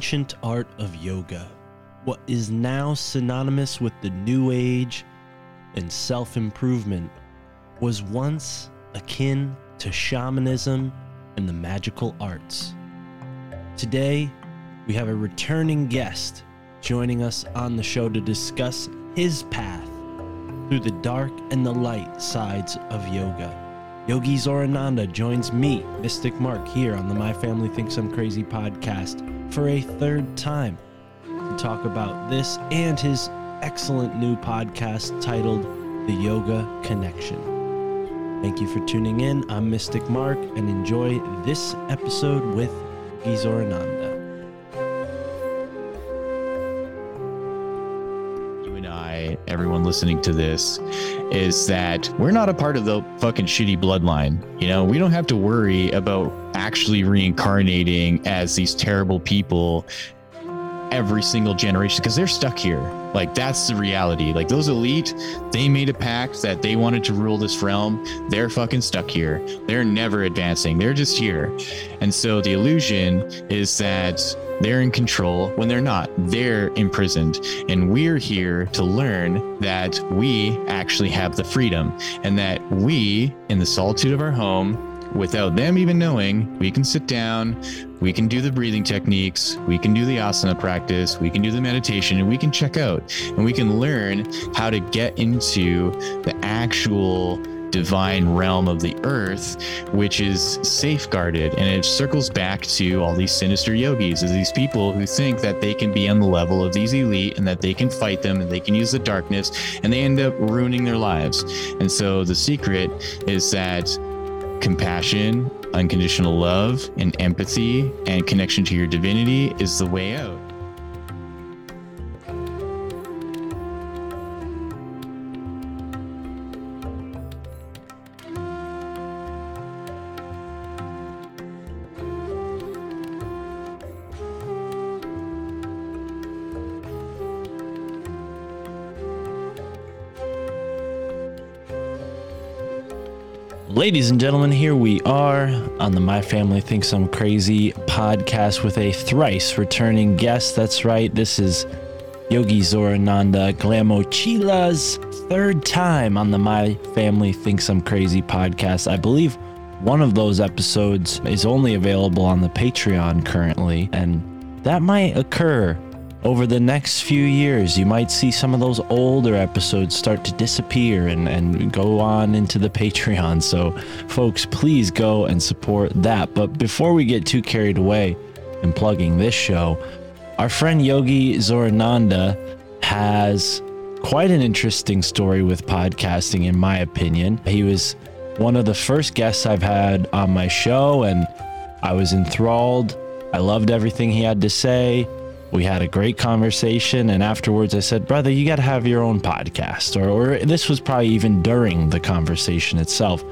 Ancient art of yoga, what is now synonymous with the New Age and self improvement, was once akin to shamanism and the magical arts. Today, we have a returning guest joining us on the show to discuss his path through the dark and the light sides of yoga. Yogi Zorananda joins me, Mystic Mark, here on the My Family Thinks I'm Crazy podcast for a third time to talk about this and his excellent new podcast titled The Yoga Connection. Thank you for tuning in. I'm Mystic Mark and enjoy this episode with Yogi Everyone listening to this, is that we're not a part of the fucking shitty bloodline. You know, we don't have to worry about actually reincarnating as these terrible people every single generation because they're stuck here. Like that's the reality. Like those elite, they made a pact that they wanted to rule this realm. They're fucking stuck here. They're never advancing. They're just here. And so the illusion is that they're in control when they're not. They're imprisoned. And we're here to learn that we actually have the freedom and that we, in the solitude of our home, without them even knowing, we can sit down, we can do the breathing techniques, we can do the asana practice, we can do the meditation, and we can check out and we can learn how to get into the actual divine realm of the earth, which is safeguarded. And it circles back to all these sinister yogis, as these people who think that they can be on the level of these elite and that they can fight them and they can use the darkness, and they end up ruining their lives. And so the secret is that compassion, unconditional love, and empathy and connection to your divinity is the way out. Ladies and gentlemen, here we are on the My Family Thinks I'm Crazy podcast with a thrice returning guest. That's right, this is Yogi Zorananda Glamochila's third time on the My Family Thinks I'm Crazy podcast. I believe one of those episodes is only available on the Patreon currently, and that might occur over the next few years, you might see some of those older episodes start to disappear and, and go on into the Patreon. So, folks, please go and support that. But before we get too carried away in plugging this show, our friend Yogi Zorananda has quite an interesting story with podcasting, in my opinion. He was one of the first guests I've had on my show, and I was enthralled. I loved everything he had to say. We had a great conversation, and afterwards I said, Brother, you got to have your own podcast. Or, or this was probably even during the conversation itself.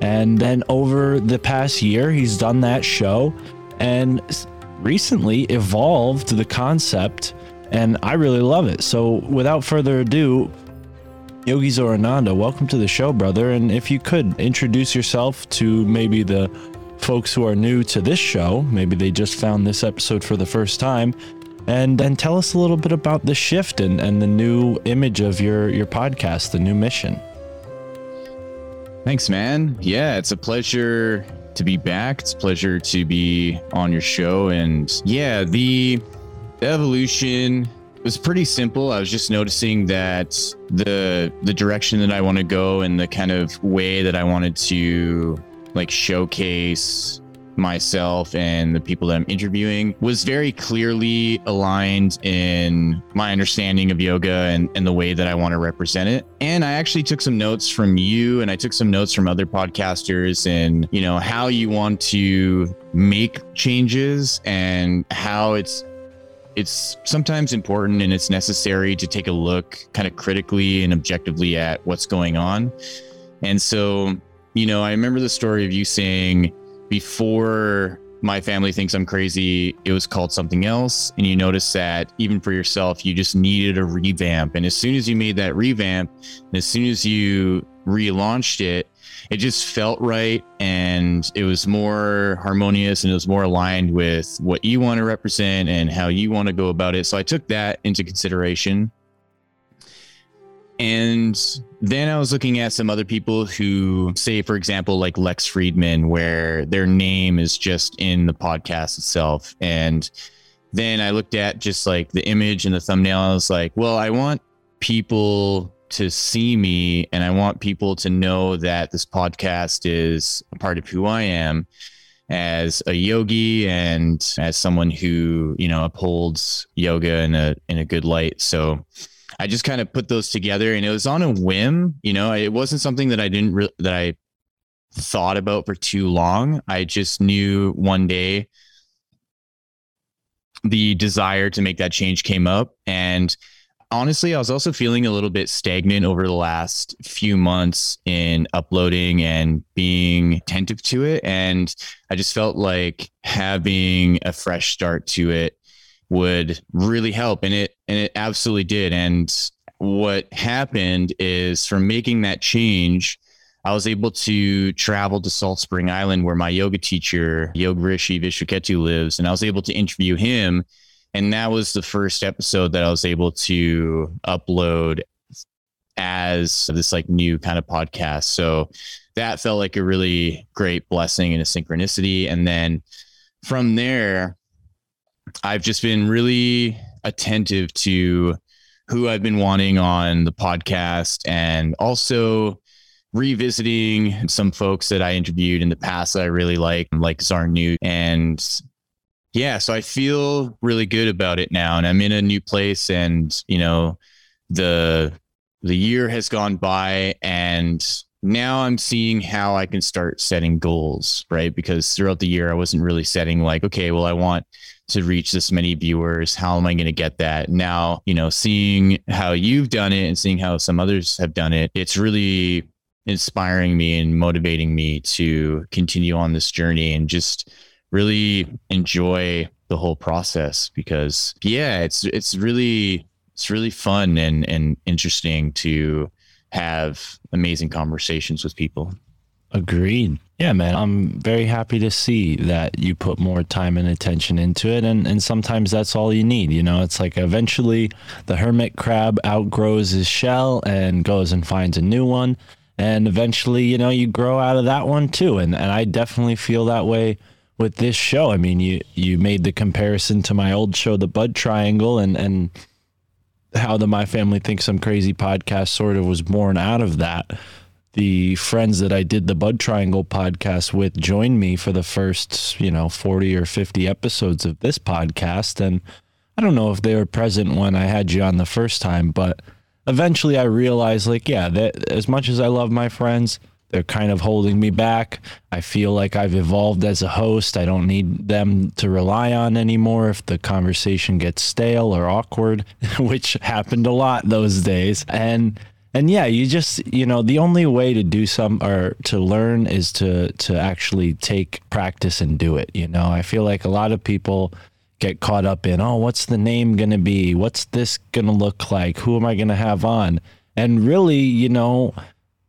And then over the past year, he's done that show and recently evolved the concept, and I really love it. So without further ado, Yogi Zorananda, welcome to the show, brother. And if you could introduce yourself to maybe the folks who are new to this show, maybe they just found this episode for the first time, and and tell us a little bit about the shift and, and the new image of your your podcast, the new mission. Thanks, man. Yeah, it's a pleasure to be back. It's a pleasure to be on your show. And yeah, the evolution was pretty simple. I was just noticing that the the direction that I want to go and the kind of way that I wanted to like showcase myself and the people that I'm interviewing was very clearly aligned in my understanding of yoga and, and the way that I want to represent it. And I actually took some notes from you and I took some notes from other podcasters and, you know, how you want to make changes and how it's it's sometimes important and it's necessary to take a look kind of critically and objectively at what's going on. And so, you know, I remember the story of you saying before my family thinks I'm crazy, it was called something else. And you notice that even for yourself, you just needed a revamp. And as soon as you made that revamp, and as soon as you relaunched it, it just felt right and it was more harmonious and it was more aligned with what you want to represent and how you want to go about it. So I took that into consideration. And then I was looking at some other people who say, for example, like Lex Fridman, where their name is just in the podcast itself. And then I looked at just like the image and the thumbnail. I was like, well, I want people to see me and I want people to know that this podcast is a part of who I am as a yogi and as someone who, you know, upholds yoga in a in a good light. So I just kind of put those together and it was on a whim, you know, it wasn't something that I didn't re- that I thought about for too long. I just knew one day the desire to make that change came up and honestly, I was also feeling a little bit stagnant over the last few months in uploading and being attentive to it. And I just felt like having a fresh start to it would really help. And it, and it absolutely did. And what happened is from making that change, I was able to travel to Salt Spring Island where my yoga teacher, Yoga Rishi Vishwaketu lives. And I was able to interview him and that was the first episode that I was able to upload as this like new kind of podcast. So that felt like a really great blessing and a synchronicity. And then from there, I've just been really attentive to who I've been wanting on the podcast and also revisiting some folks that I interviewed in the past that I really like, like Zarnu and yeah, so I feel really good about it now, and I'm in a new place, and you know, the the year has gone by, and now I'm seeing how I can start setting goals, right? Because throughout the year, I wasn't really setting like, okay, well, I want to reach this many viewers. How am I going to get that? Now, you know, seeing how you've done it and seeing how some others have done it, it's really inspiring me and motivating me to continue on this journey and just really enjoy the whole process because yeah, it's it's really it's really fun and and interesting to have amazing conversations with people. Agreed. Yeah, man. I'm very happy to see that you put more time and attention into it. And, and sometimes that's all you need. You know, it's like eventually the hermit crab outgrows his shell and goes and finds a new one. And eventually, you know, you grow out of that one too. And, and I definitely feel that way with this show. I mean, you you made the comparison to my old show, The Bud Triangle, and and how the My Family Thinks I'm Crazy podcast sort of was born out of that. The friends that I did the Bud Triangle podcast with joined me for the first, you know, 40 or 50 episodes of this podcast. And I don't know if they were present when I had you on the first time, but eventually I realized, like, yeah, that as much as I love my friends, they're kind of holding me back. I feel like I've evolved as a host. I don't need them to rely on anymore if the conversation gets stale or awkward, which happened a lot those days. And and yeah, you just you know the only way to do some or to learn is to to actually take practice and do it. You know, I feel like a lot of people get caught up in oh, what's the name gonna be? What's this gonna look like? Who am I gonna have on? And really, you know,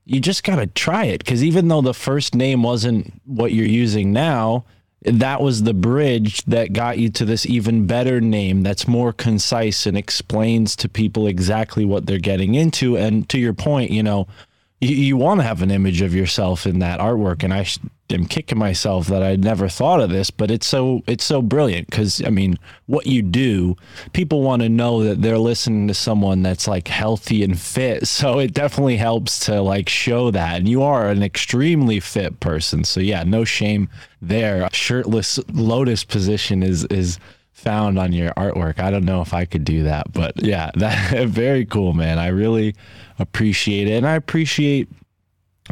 you just got to try it because even though the first name wasn't what you're using now, that was the bridge that got you to this even better name that's more concise and explains to people exactly what they're getting into. And to your point, you know, you, you want to have an image of yourself in that artwork. And I sh- am kicking myself that I'd never thought of this, but it's so it's so brilliant because I mean, what you do, people want to know that they're listening to someone that's like healthy and fit. So it definitely helps to like show that. And you are an extremely fit person. So yeah, no shame there. Shirtless lotus position is is found on your artwork. I don't know if I could do that, but yeah, that very cool, man. I really appreciate it. And I appreciate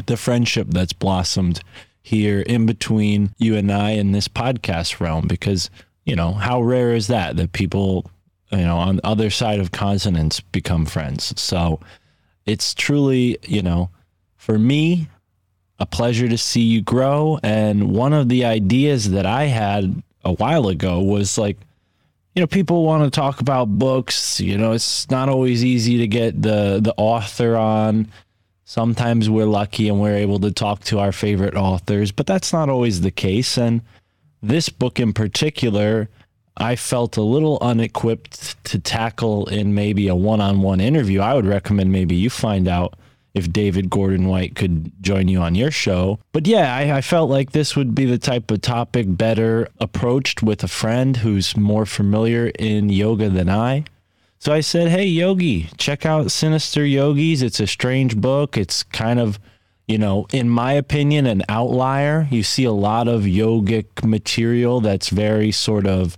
the friendship that's blossomed here in between you and I in this podcast realm because, you know, how rare is that that people, you know, on the other side of continents become friends. So it's truly, you know, for me, a pleasure to see you grow. And one of the ideas that I had a while ago was like, you know, people want to talk about books. You know, it's not always easy to get the the author on. Sometimes we're lucky and we're able to talk to our favorite authors, but that's not always the case. And this book in particular, I felt a little unequipped to tackle in maybe a one on one interview. I would recommend maybe you find out if David Gordon White could join you on your show. But yeah, I, I, felt like this would be the type of topic better approached with a friend who's more familiar in yoga than I. So I said, Hey, Yogi, check out Sinister Yogis. It's a strange book. It's kind of, you know, in my opinion, an outlier. You see a lot of yogic material that's very sort of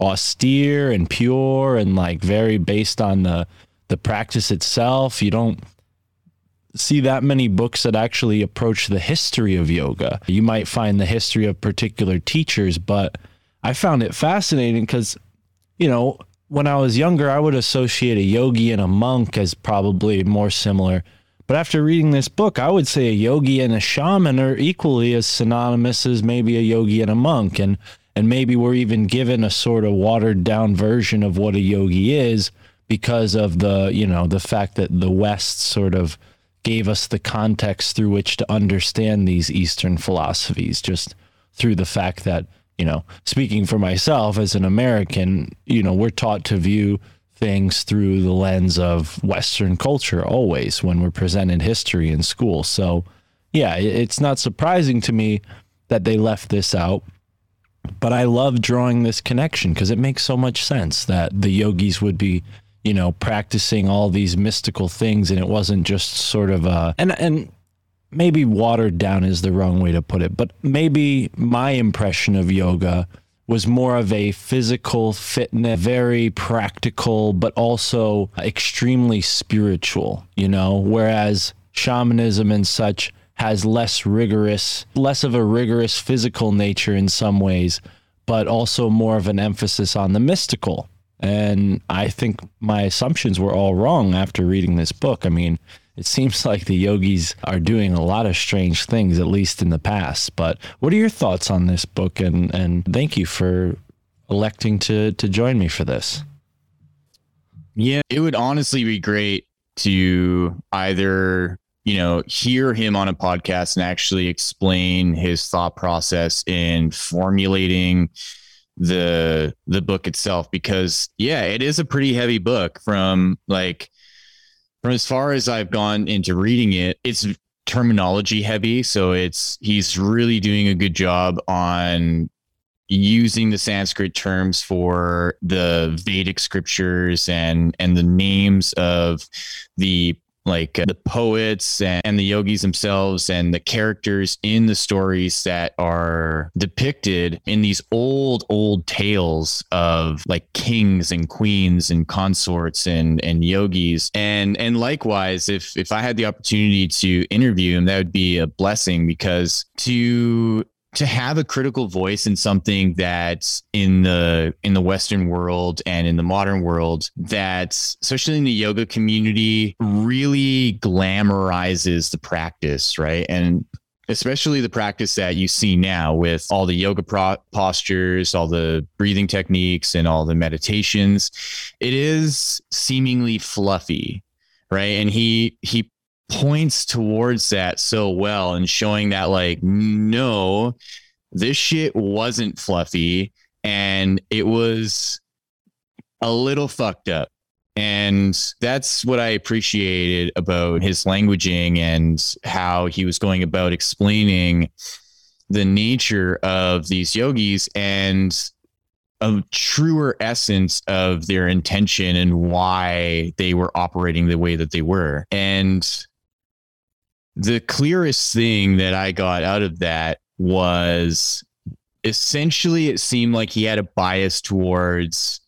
austere and pure and like very based on the the practice itself. You don't see that many books that actually approach the history of yoga. You might find the history of particular teachers, but I found it fascinating because, you know, when I was younger, I would associate a yogi and a monk as probably more similar. But after reading this book, I would say a yogi and a shaman are equally as synonymous as maybe a yogi and a monk. And and maybe we're even given a sort of watered down version of what a yogi is because of the, you know, the fact that the West sort of gave us the context through which to understand these Eastern philosophies, just through the fact that, you know, speaking for myself as an American, you know, we're taught to view things through the lens of Western culture always when we're presented history in school. So, yeah, it's not surprising to me that they left this out. But I love drawing this connection because it makes so much sense that the yogis would be you know, practicing all these mystical things, and it wasn't just sort of a and and maybe watered down is the wrong way to put it, but maybe my impression of yoga was more of a physical fitness, very practical, but also extremely spiritual, you know, whereas shamanism and such has less rigorous, less of a rigorous physical nature in some ways, but also more of an emphasis on the mystical and I think my assumptions were all wrong after reading this book. I mean, it seems like the yogis are doing a lot of strange things, at least in the past. But what are your thoughts on this book? And, and thank you for electing to, to join me for this. Yeah, it would honestly be great to either you know hear him on a podcast and actually explain his thought process in formulating the the book itself because yeah it is a pretty heavy book from like from as far as i've gone into reading it it's terminology heavy. So it's he's really doing a good job on using the sanskrit terms for the vedic scriptures and and the names of the like uh, the poets and, and the yogis themselves and the characters in the stories that are depicted in these old old tales of like kings and queens and consorts and and yogis. And and likewise if if I had the opportunity to interview him that would be a blessing because to to have a critical voice in something that's in the in the western world and in the modern world that's especially in the yoga community really glamorizes the practice right and especially the practice that you see now with all the yoga pro- postures all the breathing techniques and all the meditations it is seemingly fluffy right? And he he points towards that so well and showing that like no, this shit wasn't fluffy and it was a little fucked up. And that's what I appreciated about his languaging and how he was going about explaining the nature of these yogis and a truer essence of their intention and why they were operating the way that they were. And the clearest thing that I got out of that was essentially it seemed like he had a bias towards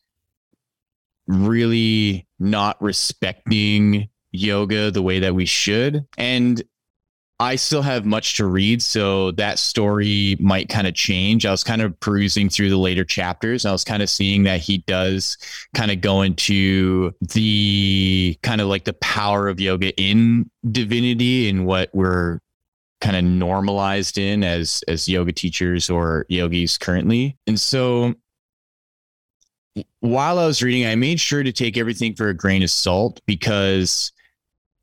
really not respecting yoga the way that we should. And I still have much to read, so that story might kind of change. I was kind of perusing through the later chapters. I was kind of seeing that he does kind of go into the kind of like the power of yoga in divinity and what we're kind of normalized in as as yoga teachers or yogis currently. And so while I was reading, I made sure to take everything for a grain of salt because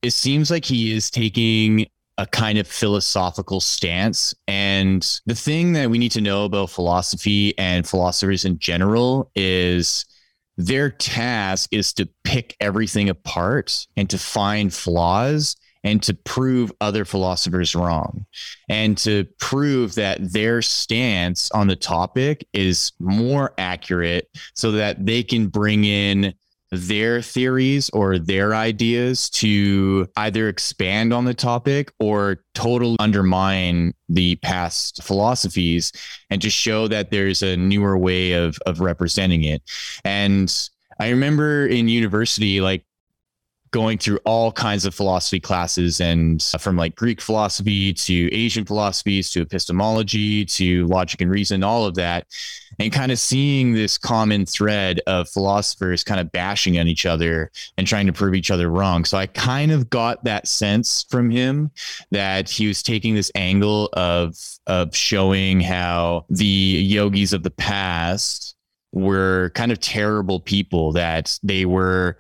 it seems like he is taking a kind of philosophical stance. And the thing that we need to know about philosophy and philosophers in general is their task is to pick everything apart and to find flaws and to prove other philosophers wrong and to prove that their stance on the topic is more accurate so that they can bring in their theories or their ideas to either expand on the topic or totally undermine the past philosophies and to show that there's a newer way of of representing it. And i remember in university like going through all kinds of philosophy classes and uh, from like Greek philosophy to Asian philosophies to epistemology to logic and reason, all of that, and kind of seeing this common thread of philosophers kind of bashing on each other and trying to prove each other wrong. So I kind of got that sense from him that he was taking this angle of of showing how the yogis of the past were kind of terrible people that they were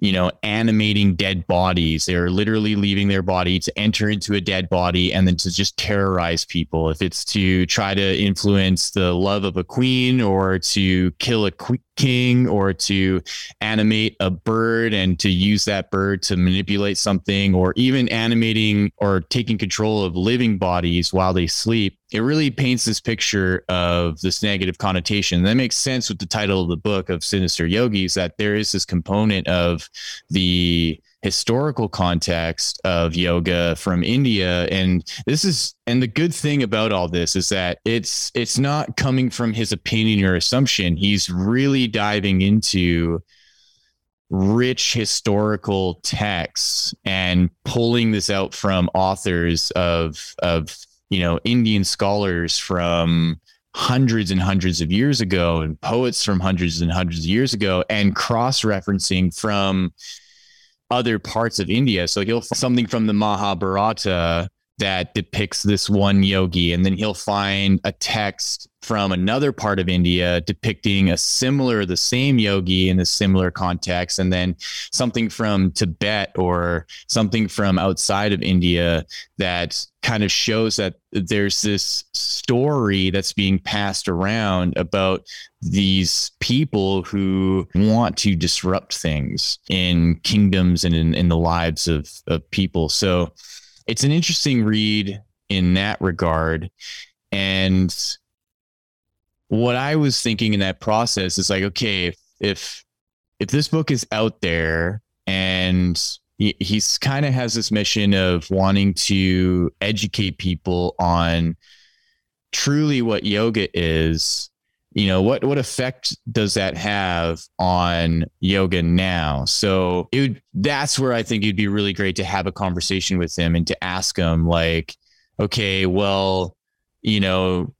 you know, animating dead bodies. They're literally leaving their body to enter into a dead body and then to just terrorize people. If it's to try to influence the love of a queen or to kill a king or to animate a bird and to use that bird to manipulate something or even animating or taking control of living bodies while they sleep it really paints this picture of this negative connotation. That makes sense with the title of the book of Sinister Yogis that there is this component of the historical context of yoga from India. And this is and the good thing about all this is that it's it's not coming from his opinion or assumption. He's really diving into rich historical texts and pulling this out from authors of of you know Indian scholars from hundreds and hundreds of years ago and poets from hundreds and hundreds of years ago and cross referencing from other parts of India. So he'll something from the Mahabharata that depicts this one yogi, and then he'll find a text from another part of India depicting a similar, the same yogi in a similar context, and then something from Tibet or something from outside of India that kind of shows that there's this story that's being passed around about these people who want to disrupt things in kingdoms and in, in the lives of, of people. So it's an interesting read in that regard. And what I was thinking in that process is like, okay, if if, if this book is out there and he, he's kind of has this mission of wanting to educate people on truly what yoga is you know what what effect does that have on yoga now? So it would that's where i think it'd be really great to have a conversation with him and to ask him like okay well you know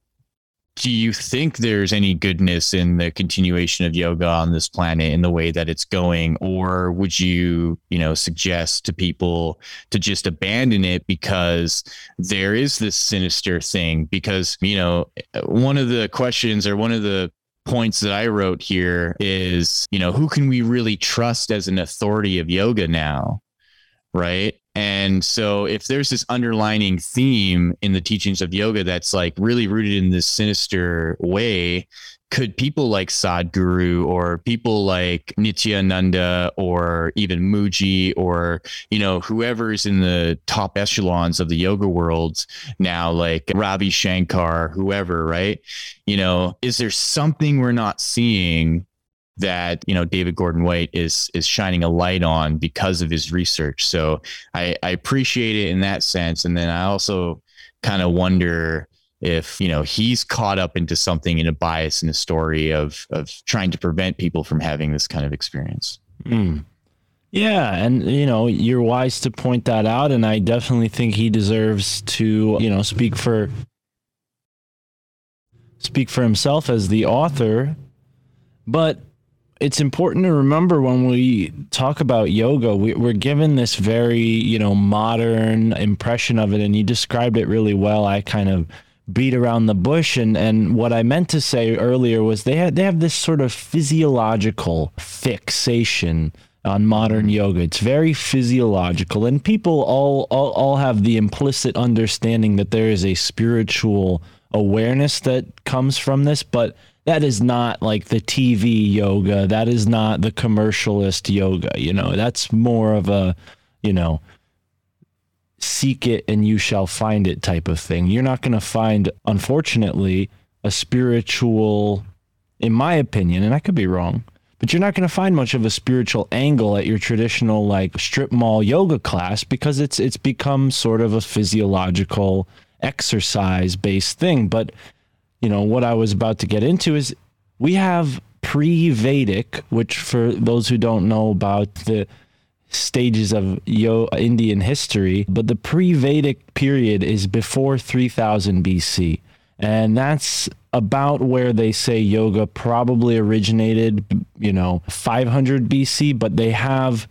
do you think there's any goodness in the continuation of yoga on this planet in the way that it's going or would you you know suggest to people to just abandon it because there is this sinister thing because you know one of the questions or one of the points that I wrote here is, you know, who can we really trust as an authority of yoga now? right? And so if there's this underlining theme in the teachings of yoga that's like really rooted in this sinister way, could people like Sadhguru or people like Nityananda or even Mooji or, you know, whoever's in the top echelons of the yoga world now, like Ravi Shankar, whoever, right? You know, is there something we're not seeing that you know David Gordon White is is shining a light on because of his research. So I, I appreciate it in that sense, and then I also kind of wonder if you know he's caught up into something in a bias in a story of of trying to prevent people from having this kind of experience. Mm. Yeah, and you know, you're wise to point that out and I definitely think he deserves to, you know, speak for speak for himself as the author. But it's important to remember when we talk about yoga, we, we're given this very, you know, modern impression of it, and you described it really well. I kind of beat around the bush, and and what I meant to say earlier was they had they have this sort of physiological fixation on modern mm-hmm. yoga. It's very physiological, and people all all, all have the implicit understanding that there is a spiritual awareness that comes from this, but that is not like the TV yoga. That is not the commercialist yoga. You know, that's more of a, you know, seek it and you shall find it type of thing. You're not going to find, unfortunately, a spiritual, in my opinion, and I could be wrong, but you're not going to find much of a spiritual angle at your traditional like strip mall yoga class because it's it's become sort of a physiological exercise based thing. But you know, what I was about to get into is we have pre Vedic, which for those who don't know about the stages of Yo Indian history, but the pre Vedic period is before 3000 BC. And that's about where they say yoga probably originated, you know, 500 BC, but they have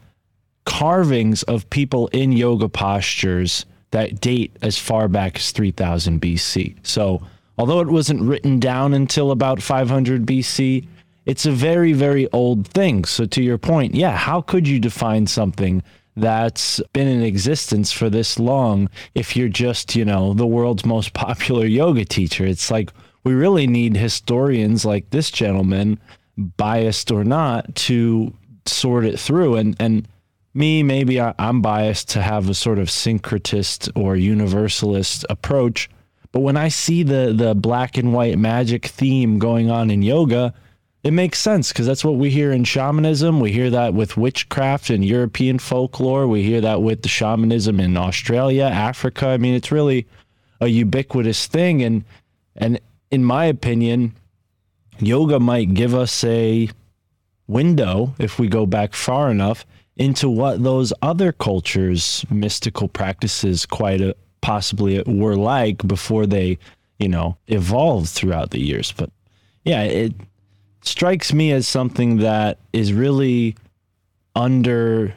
carvings of people in yoga postures that date as far back as 3000 BC. So, although it wasn't written down until about 500 BC, it's a very, very old thing. So, to your point, yeah, how could you define something that's been in existence for this long if you're just, you know, the world's most popular yoga teacher? It's like we really need historians like this gentleman, biased or not, to sort it through. And, and, me, maybe I'm biased to have a sort of syncretist or universalist approach but when I see the the black and white magic theme going on in yoga, it makes sense because that's what we hear in shamanism. We hear that with witchcraft and European folklore. We hear that with the shamanism in Australia, Africa. I mean, it's really a ubiquitous thing and and in my opinion, yoga might give us a window if we go back far enough into what those other cultures mystical practices quite a, possibly were like before they, you know, evolved throughout the years. But yeah, it strikes me as something that is really understood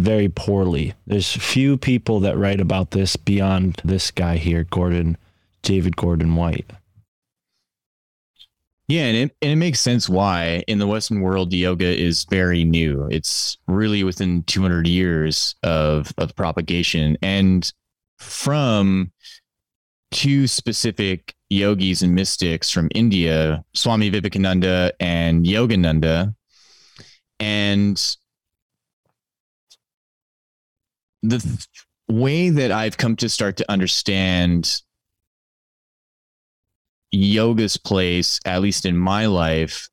very poorly. There's few people that write about this beyond this guy here, Gordon, David Gordon White. Yeah, and it, and it makes sense why in the Western world yoga is very new. It's really within 200 years of of propagation, and from two specific yogis and mystics from India, Swami Vivekananda and Yogananda. And the th- way that I've come to start to understand yoga's place, at least in my life,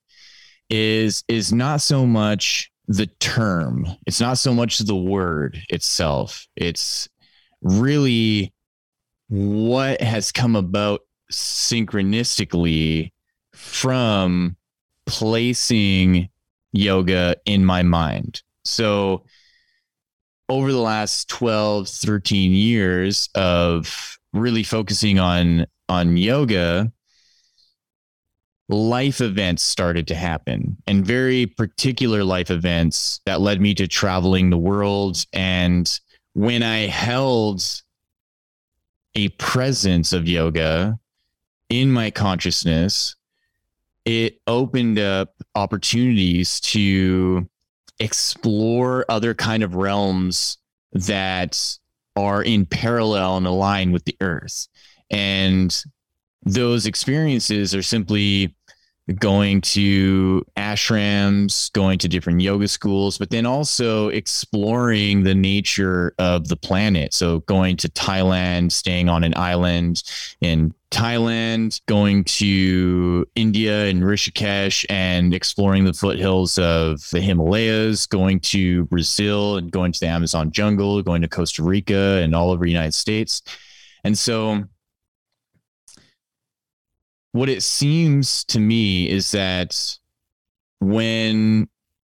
is is not so much the term. It's not so much the word itself. It's really what has come about synchronistically from placing yoga in my mind. So over the last 12, 13 years of really focusing on on yoga, life events started to happen and very particular life events that led me to traveling the world and when I held a presence of yoga in my consciousness, it opened up opportunities to explore other kind of realms that are in parallel and align with the earth. And those experiences are simply going to ashrams, going to different yoga schools, but then also exploring the nature of the planet. So going to Thailand, staying on an island in Thailand, going to India and Rishikesh and exploring the foothills of the Himalayas, going to Brazil and going to the Amazon jungle, going to Costa Rica and all over the United States. And so what it seems to me is that when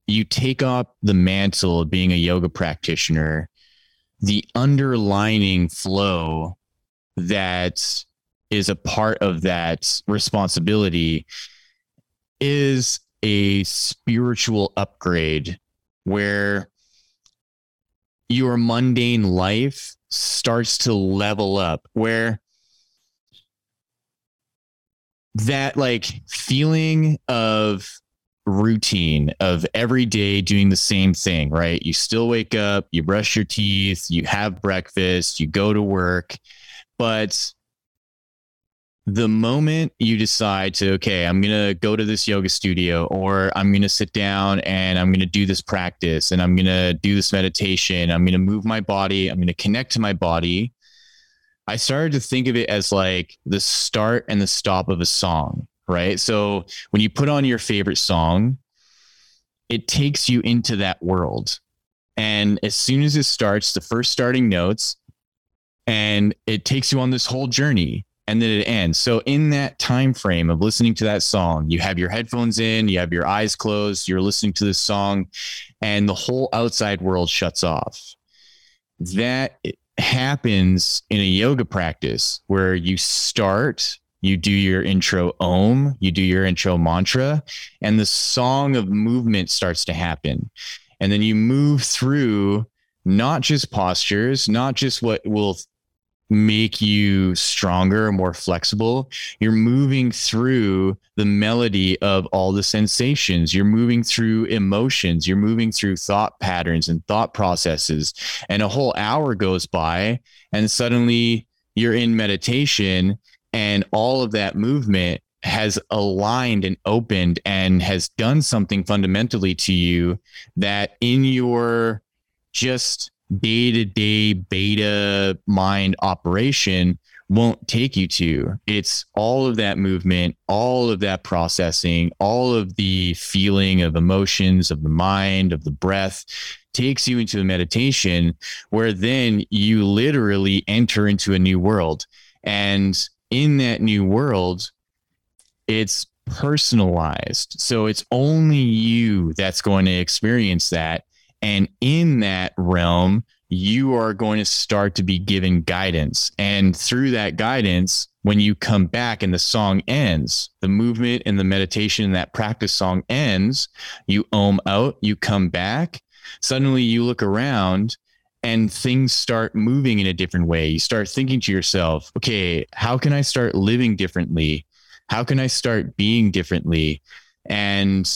you take up the mantle of being a yoga practitioner, the underlining flow that is a part of that responsibility is a spiritual upgrade where your mundane life starts to level up, where that like feeling of routine of every day doing the same thing, right? You still wake up, you brush your teeth, you have breakfast, you go to work, but the moment you decide to okay i'm going to go to this yoga studio or i'm going to sit down and i'm going to do this practice and i'm going to do this meditation i'm going to move my body i'm going to connect to my body I started to think of it as like the start and the stop of a song, right? So when you put on your favorite song, it takes you into that world. And as soon as it starts, the first starting notes, and it takes you on this whole journey and then it ends. So in that time frame of listening to that song, you have your headphones in, you have your eyes closed, you're listening to this song, and the whole outside world shuts off. That happens in a yoga practice where you start you do your intro om you do your intro mantra and the song of movement starts to happen. And then you move through not just postures not just what will make you stronger, more flexible. You're moving through the melody of all the sensations. You're moving through emotions. You're moving through thought patterns and thought processes. And a whole hour goes by, and suddenly you're in meditation, and all of that movement has aligned and opened and has done something fundamentally to you that in your just day to day beta mind operation won't take you to. It's all of that movement, all of that processing, all of the feeling of emotions, of the mind, of the breath takes you into a meditation where then you literally enter into a new world. And in that new world, it's personalized. So it's only you that's going to experience that. And in that realm, you are going to start to be given guidance. And through that guidance, when you come back and the song ends, the movement and the meditation and that practice song ends, you om out, you come back. Suddenly you look around and things start moving in a different way. You start thinking to yourself, okay, how can I start living differently? How can I start being differently? And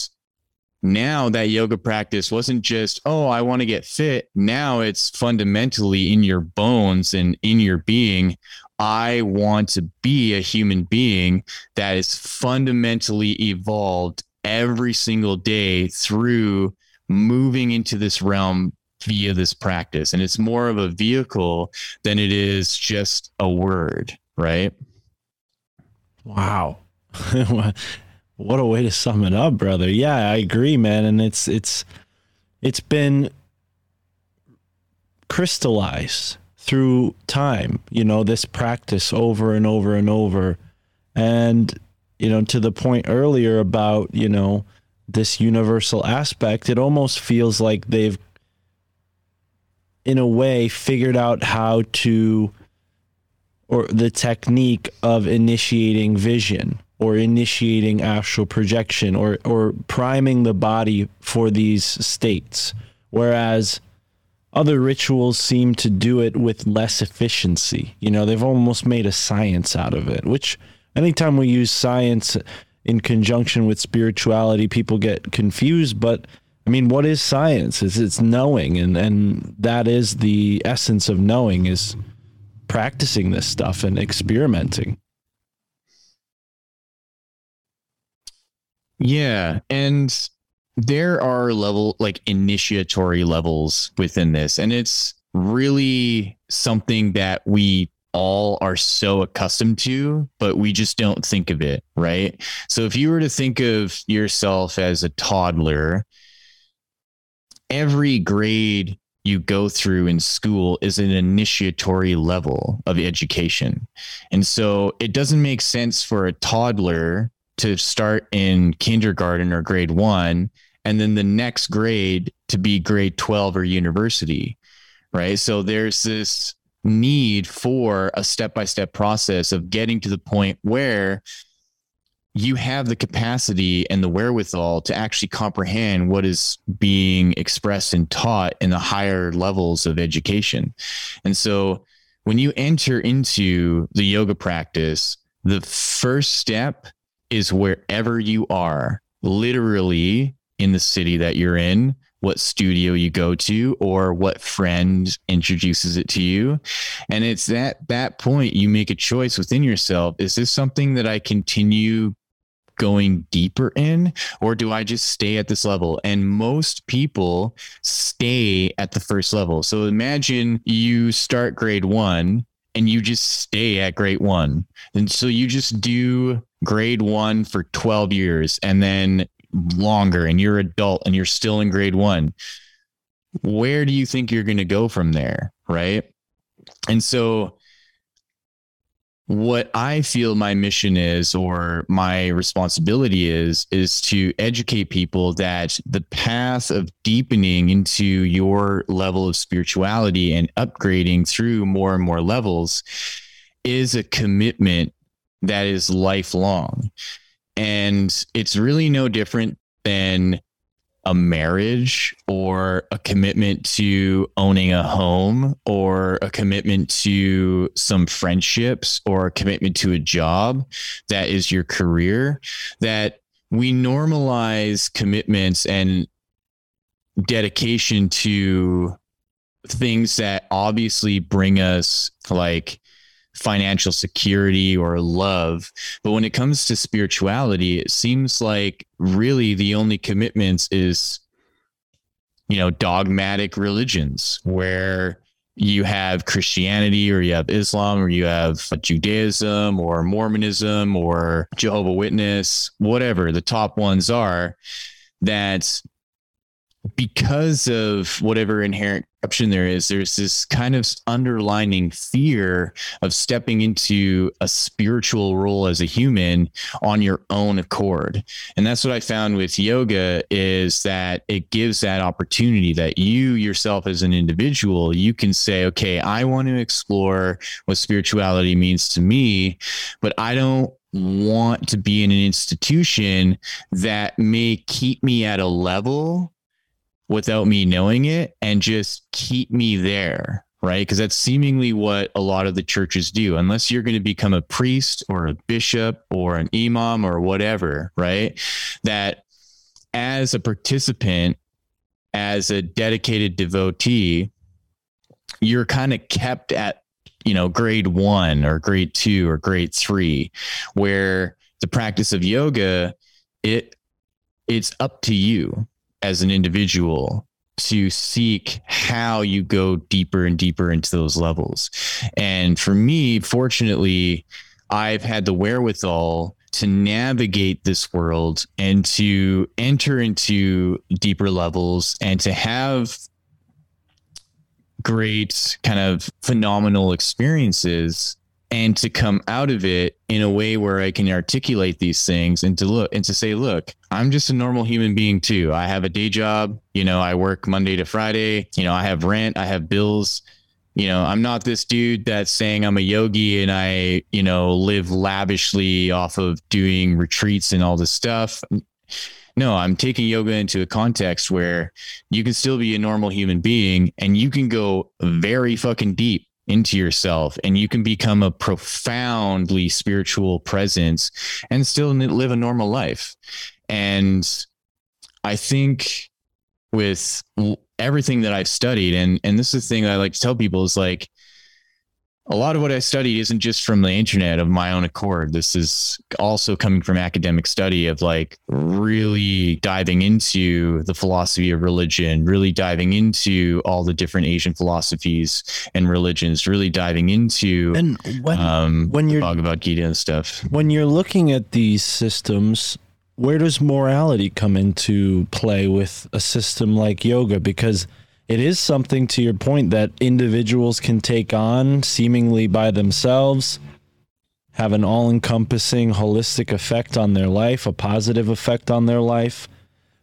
now that yoga practice wasn't just, oh, I want to get fit. Now it's fundamentally in your bones and in your being. I want to be a human being that is fundamentally evolved every single day through moving into this realm via this practice. And it's more of a vehicle than it is just a word, right? Wow. what a way to sum it up, brother. Yeah, I agree, man. And it's it's it's been crystallized through time, you know, this practice over and over and over. And, you know, to the point earlier about, you know, this universal aspect, it almost feels like they've in a way figured out how to or the technique of initiating vision or initiating astral projection or or priming the body for these states whereas other rituals seem to do it with less efficiency you know they've almost made a science out of it which anytime we use science in conjunction with spirituality people get confused but I mean, what is science? It's it's knowing, and and that is the essence of knowing is practicing this stuff and experimenting. Yeah, and there are level like initiatory levels within this, and it's really something that we all are so accustomed to, but we just don't think of it, right? So if you were to think of yourself as a toddler, every grade you go through in school is an initiatory level of education. And so it doesn't make sense for a toddler to start in kindergarten or grade one, and then the next grade to be grade 12 or university, right? So there's this need for a step by step process of getting to the point where you have the capacity and the wherewithal to actually comprehend what is being expressed and taught in the higher levels of education. And so when you enter into the yoga practice, the first step is wherever you are, literally in the city that you're in, what studio you go to or what friend introduces it to you. And it's at that point you make a choice within yourself. Is this something that i continue going deeper in or do i just stay at this level? And most people stay at the first level. So imagine you start grade 1 and you just stay at grade 1 and so you just do grade 1 for 12 years and then longer and you're adult and you're still in grade one, where do you think you're going to go from there? Right. And so, what I feel my mission is, or my responsibility is, is to educate people that the path of deepening into your level of spirituality and upgrading through more and more levels is a commitment that is lifelong. And it's really no different than a marriage or a commitment to owning a home or a commitment to some friendships or a commitment to a job that is your career that we normalize commitments and dedication to things that obviously bring us like financial security or love. But when it comes to spirituality, it seems like really the only commitments is, you know, dogmatic religions where you have Christianity or you have Islam or you have Judaism or Mormonism or Jehovah Witness, whatever the top ones are that because of whatever inherent corruption there is, there's this kind of underlining fear of stepping into a spiritual role as a human on your own accord. And that's what I found with yoga is that it gives that opportunity that you yourself as an individual, you can say, okay, I want to explore what spirituality means to me, but I don't want to be in an institution that may keep me at a level without me knowing it and just keep me there right? Because that's seemingly what a lot of the churches do. Unless you're going to become a priest or a bishop or an imam or whatever right? That as a participant as a dedicated devotee you're kind of kept at you know grade 1 or grade 2 or grade 3 where the practice of yoga it it's up to you as an individual to seek how you go deeper and deeper into those levels. And for me, fortunately, I've had the wherewithal to navigate this world and to enter into deeper levels and to have great kind of phenomenal experiences and to come out of it in a way where I can articulate these things and to look and to say, look, I'm just a normal human being too. I have a day job, you know, I work Monday to Friday, you know, I have rent, I have bills. You know, I'm not this dude that's saying I'm a yogi and I, you know, live lavishly off of doing retreats and all this stuff. No, I'm taking yoga into a context where you can still be a normal human being and you can go very fucking deep into yourself and you can become a profoundly spiritual presence and still live a normal life. And I think with everything that I've studied, and and this is the thing I like to tell people is like a lot of what I studied isn't just from the internet of my own accord. This is also coming from academic study of like really diving into the philosophy of religion, really diving into all the different Asian philosophies and religions, really diving into And when um, when you're Bhagavad Gita and stuff. when you're looking at these systems, where does morality come into play with a system like yoga? Because it is something to your point that individuals can take on seemingly by themselves, have an all encompassing, holistic effect on their life, a positive effect on their life.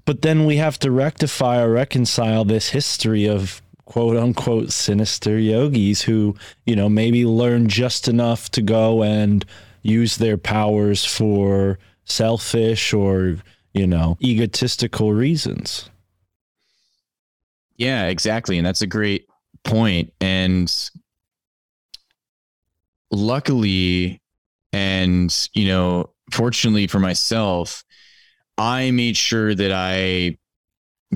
But then we have to rectify or reconcile this history of quote unquote sinister yogis who, you know, maybe learn just enough to go and use their powers for selfish or, you know, egotistical reasons. Yeah, exactly. And that's a great point. And luckily, and, you know, fortunately for myself, I made sure that I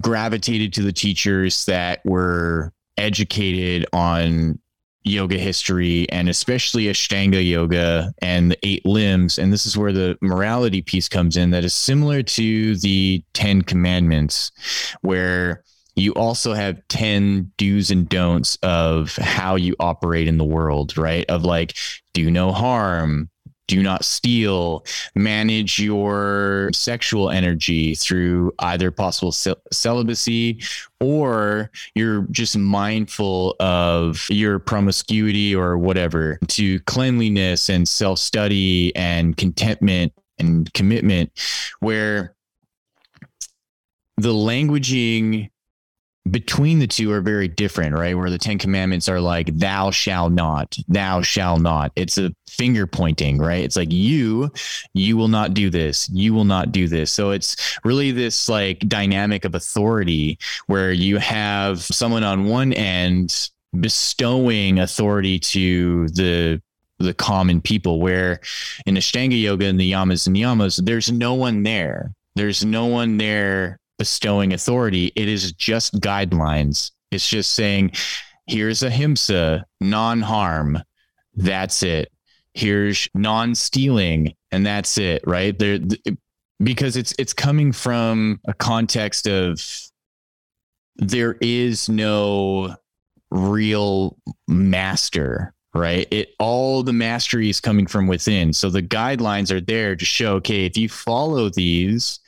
gravitated to the teachers that were educated on yoga history and especially Ashtanga yoga and the eight limbs. And this is where the morality piece comes in that is similar to the 10 commandments, where you also have 10 do's and don'ts of how you operate in the world, right? Of like, do no harm, do not steal, manage your sexual energy through either possible cel- celibacy or you're just mindful of your promiscuity or whatever, to cleanliness and self study and contentment and commitment, where the languaging between the two are very different, right? Where the Ten Commandments are like, thou shall not, thou shall not. It's a finger pointing, right? It's like, you, you will not do this, you will not do this. So it's really this like dynamic of authority where you have someone on one end bestowing authority to the the common people where in Ashtanga yoga and the yamas and niyamas, there's no one there. There's no one there bestowing authority. It is just guidelines. It's just saying, here's ahimsa, non harm. That's it. Here's non stealing, and that's it. Right there, because it's it's coming from a context of there is no real master right it all the mastery is coming from within so the guidelines are there to show okay if you follow these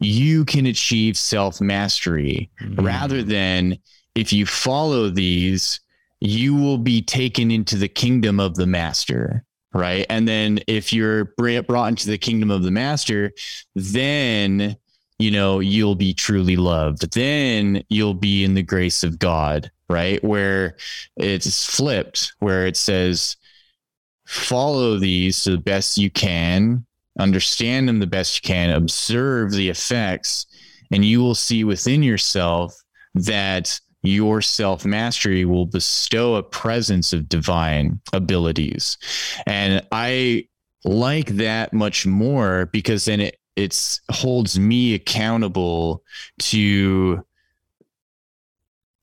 you can achieve self mastery mm. rather than if you follow these, you will be taken into the kingdom of the master. Right. And then if you're brought into the kingdom of the master, then, you know, you'll be truly loved. Then you'll be in the grace of God. Right. Where it's flipped, where it says, follow these to the best you can understand them the best you can, observe the effects, and you will see within yourself that your self mastery will bestow a presence of divine abilities. And I like that much more because then it it's holds me accountable to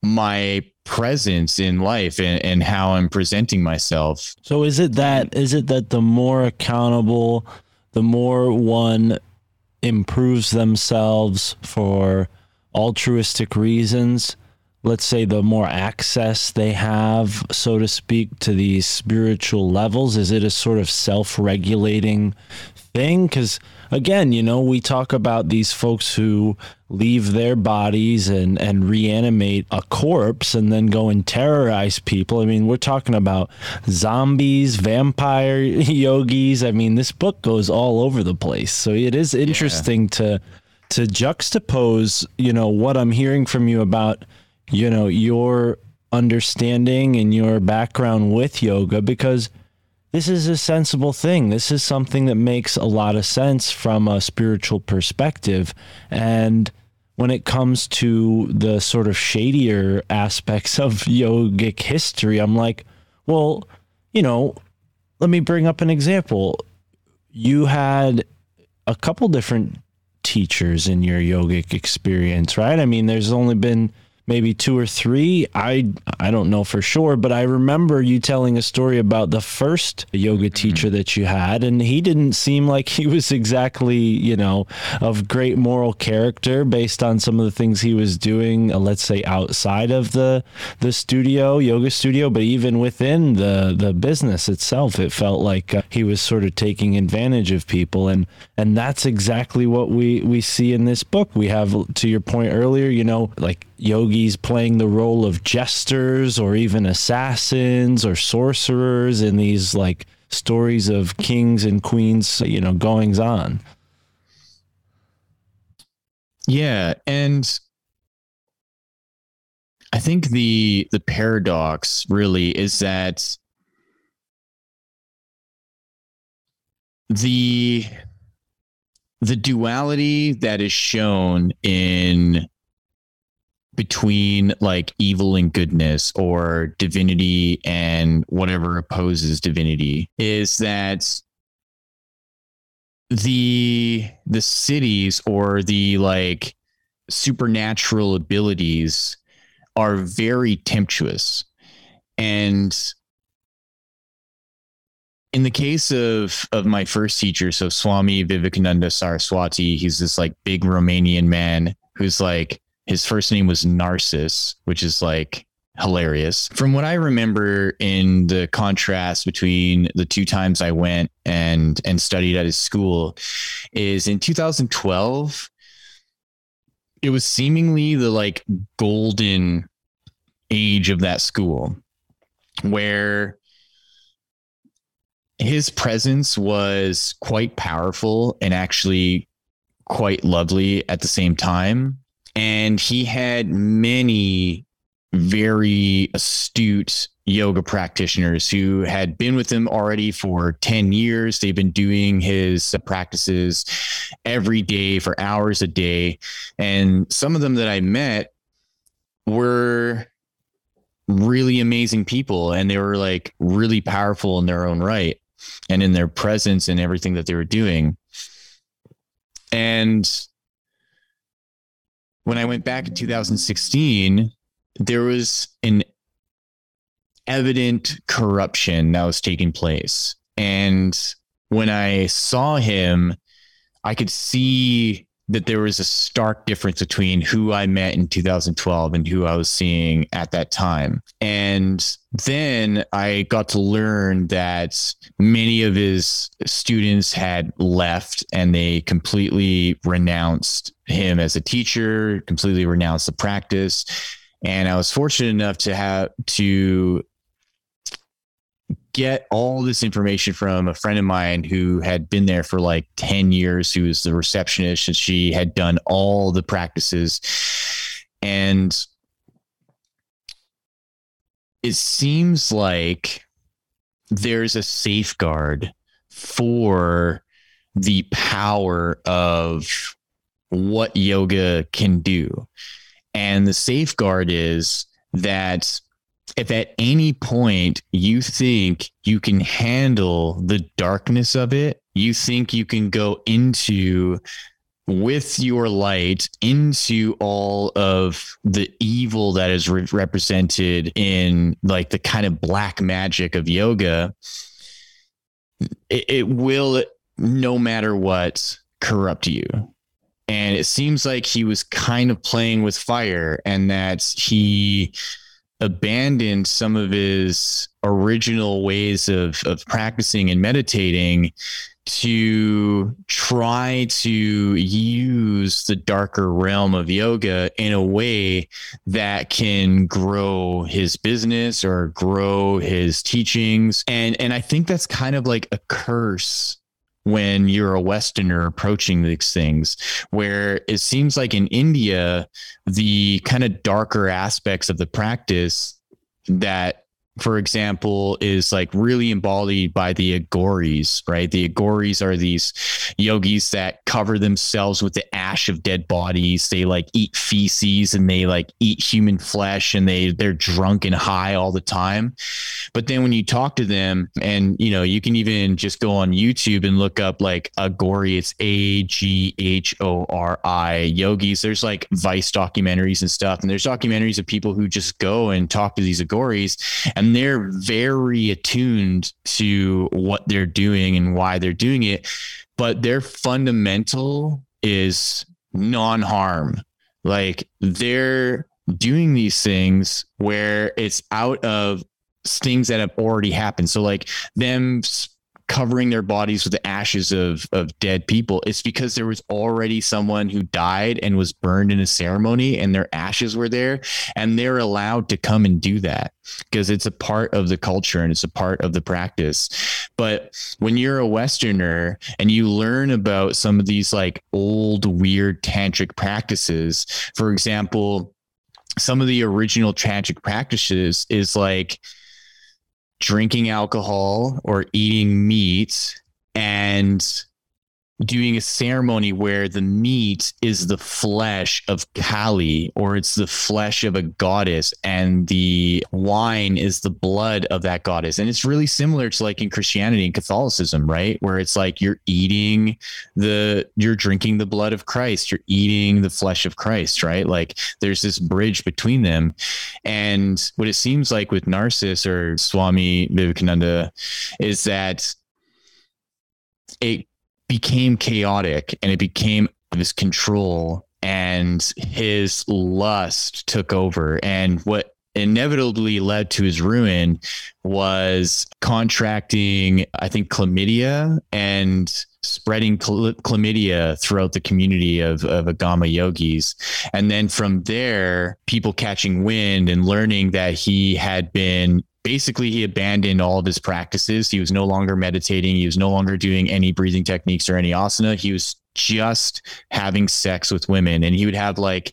my presence in life and, and how I'm presenting myself. So is it that is it that the more accountable, the more one improves themselves for altruistic reasons, let's say the more access they have, so to speak, to these spiritual levels, is it a sort of self-regulating thing? Because again, you know, we talk about these folks who leave their bodies and and reanimate a corpse and then go and terrorize people. I mean, we're talking about zombies, vampire yogis. I mean, this book goes all over the place. So it is interesting to to juxtapose, you know, what I'm hearing from you about, you know, your understanding and your background with yoga because this is a sensible thing. This is something that makes a lot of sense from a spiritual perspective. And when it comes to the sort of shadier aspects of yogic history, I'm like, well, you know, let me bring up an example. You had a couple different teachers in your yogic experience, right? I mean, there's only been maybe two or three. I I don't know for sure, but I remember you telling a story about the first yoga teacher that you had, and he didn't seem like he was exactly you know of great moral character based on some of the things he was doing. Uh, let's say outside of the the studio, yoga studio, but even within the the business itself, it felt like uh, he was sort of taking advantage of people, and and that's exactly what we we see in this book. We have to your point earlier, you know, like yogis playing the role of jesters or even assassins or sorcerers in these like stories of kings and queens, you know, goings on. Yeah, and I think the the paradox really is that the the duality that is shown in between like evil and goodness or divinity and whatever opposes divinity is that the the siddhis or the like supernatural abilities are very temptuous and in the case of of my first teacher so swami vivekananda saraswati he's this like big romanian man who's like his first name was narcissus which is like hilarious. From what i remember in the contrast between the two times i went and and studied at his school is in 2012 it was seemingly the like golden age of that school where his presence was quite powerful and actually quite lovely at the same time and he had many very astute yoga practitioners who had been with him already for 10 years. They've been doing his uh, practices every day for hours a day. And some of them that I met were really amazing people and they were like really powerful in their own right and in their presence and everything that they were doing. And when I went back in 2016, there was an evident corruption that was taking place. And when I saw him, I could see that there was a stark difference between who I met in 2012 and who I was seeing at that time. And then I got to learn that many of his students had left and they completely renounced him as a teacher, completely renounced the practice. And I was fortunate enough to have to get all this information from a friend of mine who had been there for like 10 years, who was the receptionist, and she had done all the practices. And it seems like there's a safeguard for the power of what yoga can do. And the safeguard is that if at any point you think you can handle the darkness of it, you think you can go into with your light into all of the evil that is re- represented in like the kind of black magic of yoga, it, it will, no matter what, corrupt you. And it seems like he was kind of playing with fire and that he abandoned some of his original ways of, of practicing and meditating to try to use the darker realm of yoga in a way that can grow his business or grow his teachings. And and I think that's kind of like a curse when you're a westerner approaching these things where it seems like in India the kind of darker aspects of the practice that for example, is like really embodied by the Aghoris, right? The Aghoris are these yogis that cover themselves with the ash of dead bodies. They like eat feces and they like eat human flesh and they they're drunk and high all the time. But then when you talk to them, and you know, you can even just go on YouTube and look up like Aghori, it's A G H O R I yogis. There's like Vice documentaries and stuff, and there's documentaries of people who just go and talk to these Aghoris, and they're very attuned to what they're doing and why they're doing it. But their fundamental is non harm. Like they're doing these things where it's out of things that have already happened. So like them covering their bodies with the ashes of of dead people, it's because there was already someone who died and was burned in a ceremony and their ashes were there and they're allowed to come and do that because it's a part of the culture and it's a part of the practice. But when you're a westerner and you learn about some of these like old weird tantric practices, for example, some of the original tantric practices is like drinking alcohol or eating meat and doing a ceremony where the meat is the flesh of Kali or it's the flesh of a goddess and the wine is the blood of that goddess. And it's really similar to like in Christianity and Catholicism, right? Where it's like you're eating the, you're drinking the blood of Christ, you're eating the flesh of Christ, right? Like there's this bridge between them. And what it seems like with Narcissus or Swami Vivekananda is that it became chaotic and it became this control and his lust took over. And what inevitably led to his ruin was contracting i think chlamydia and spreading chla- chlamydia throughout the community of, of agama yogis. And then from there people catching wind and learning that he had been basically he abandoned all of his practices. He was no longer meditating. He was no longer doing any breathing techniques or any asana. He was just having sex with women. And he would have like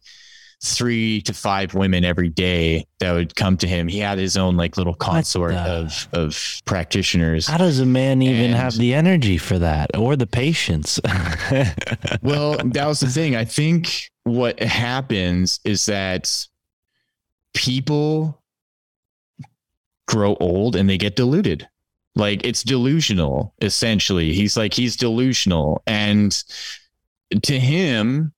three to five women every day that would come to him. He had his own like little consort the- of of practitioners. How does a man even And- have the energy for that or the patience? well, that was the thing. I think what happens is that people grow old and they get deluded. Like it's delusional, essentially. He's like, he's delusional. And to him,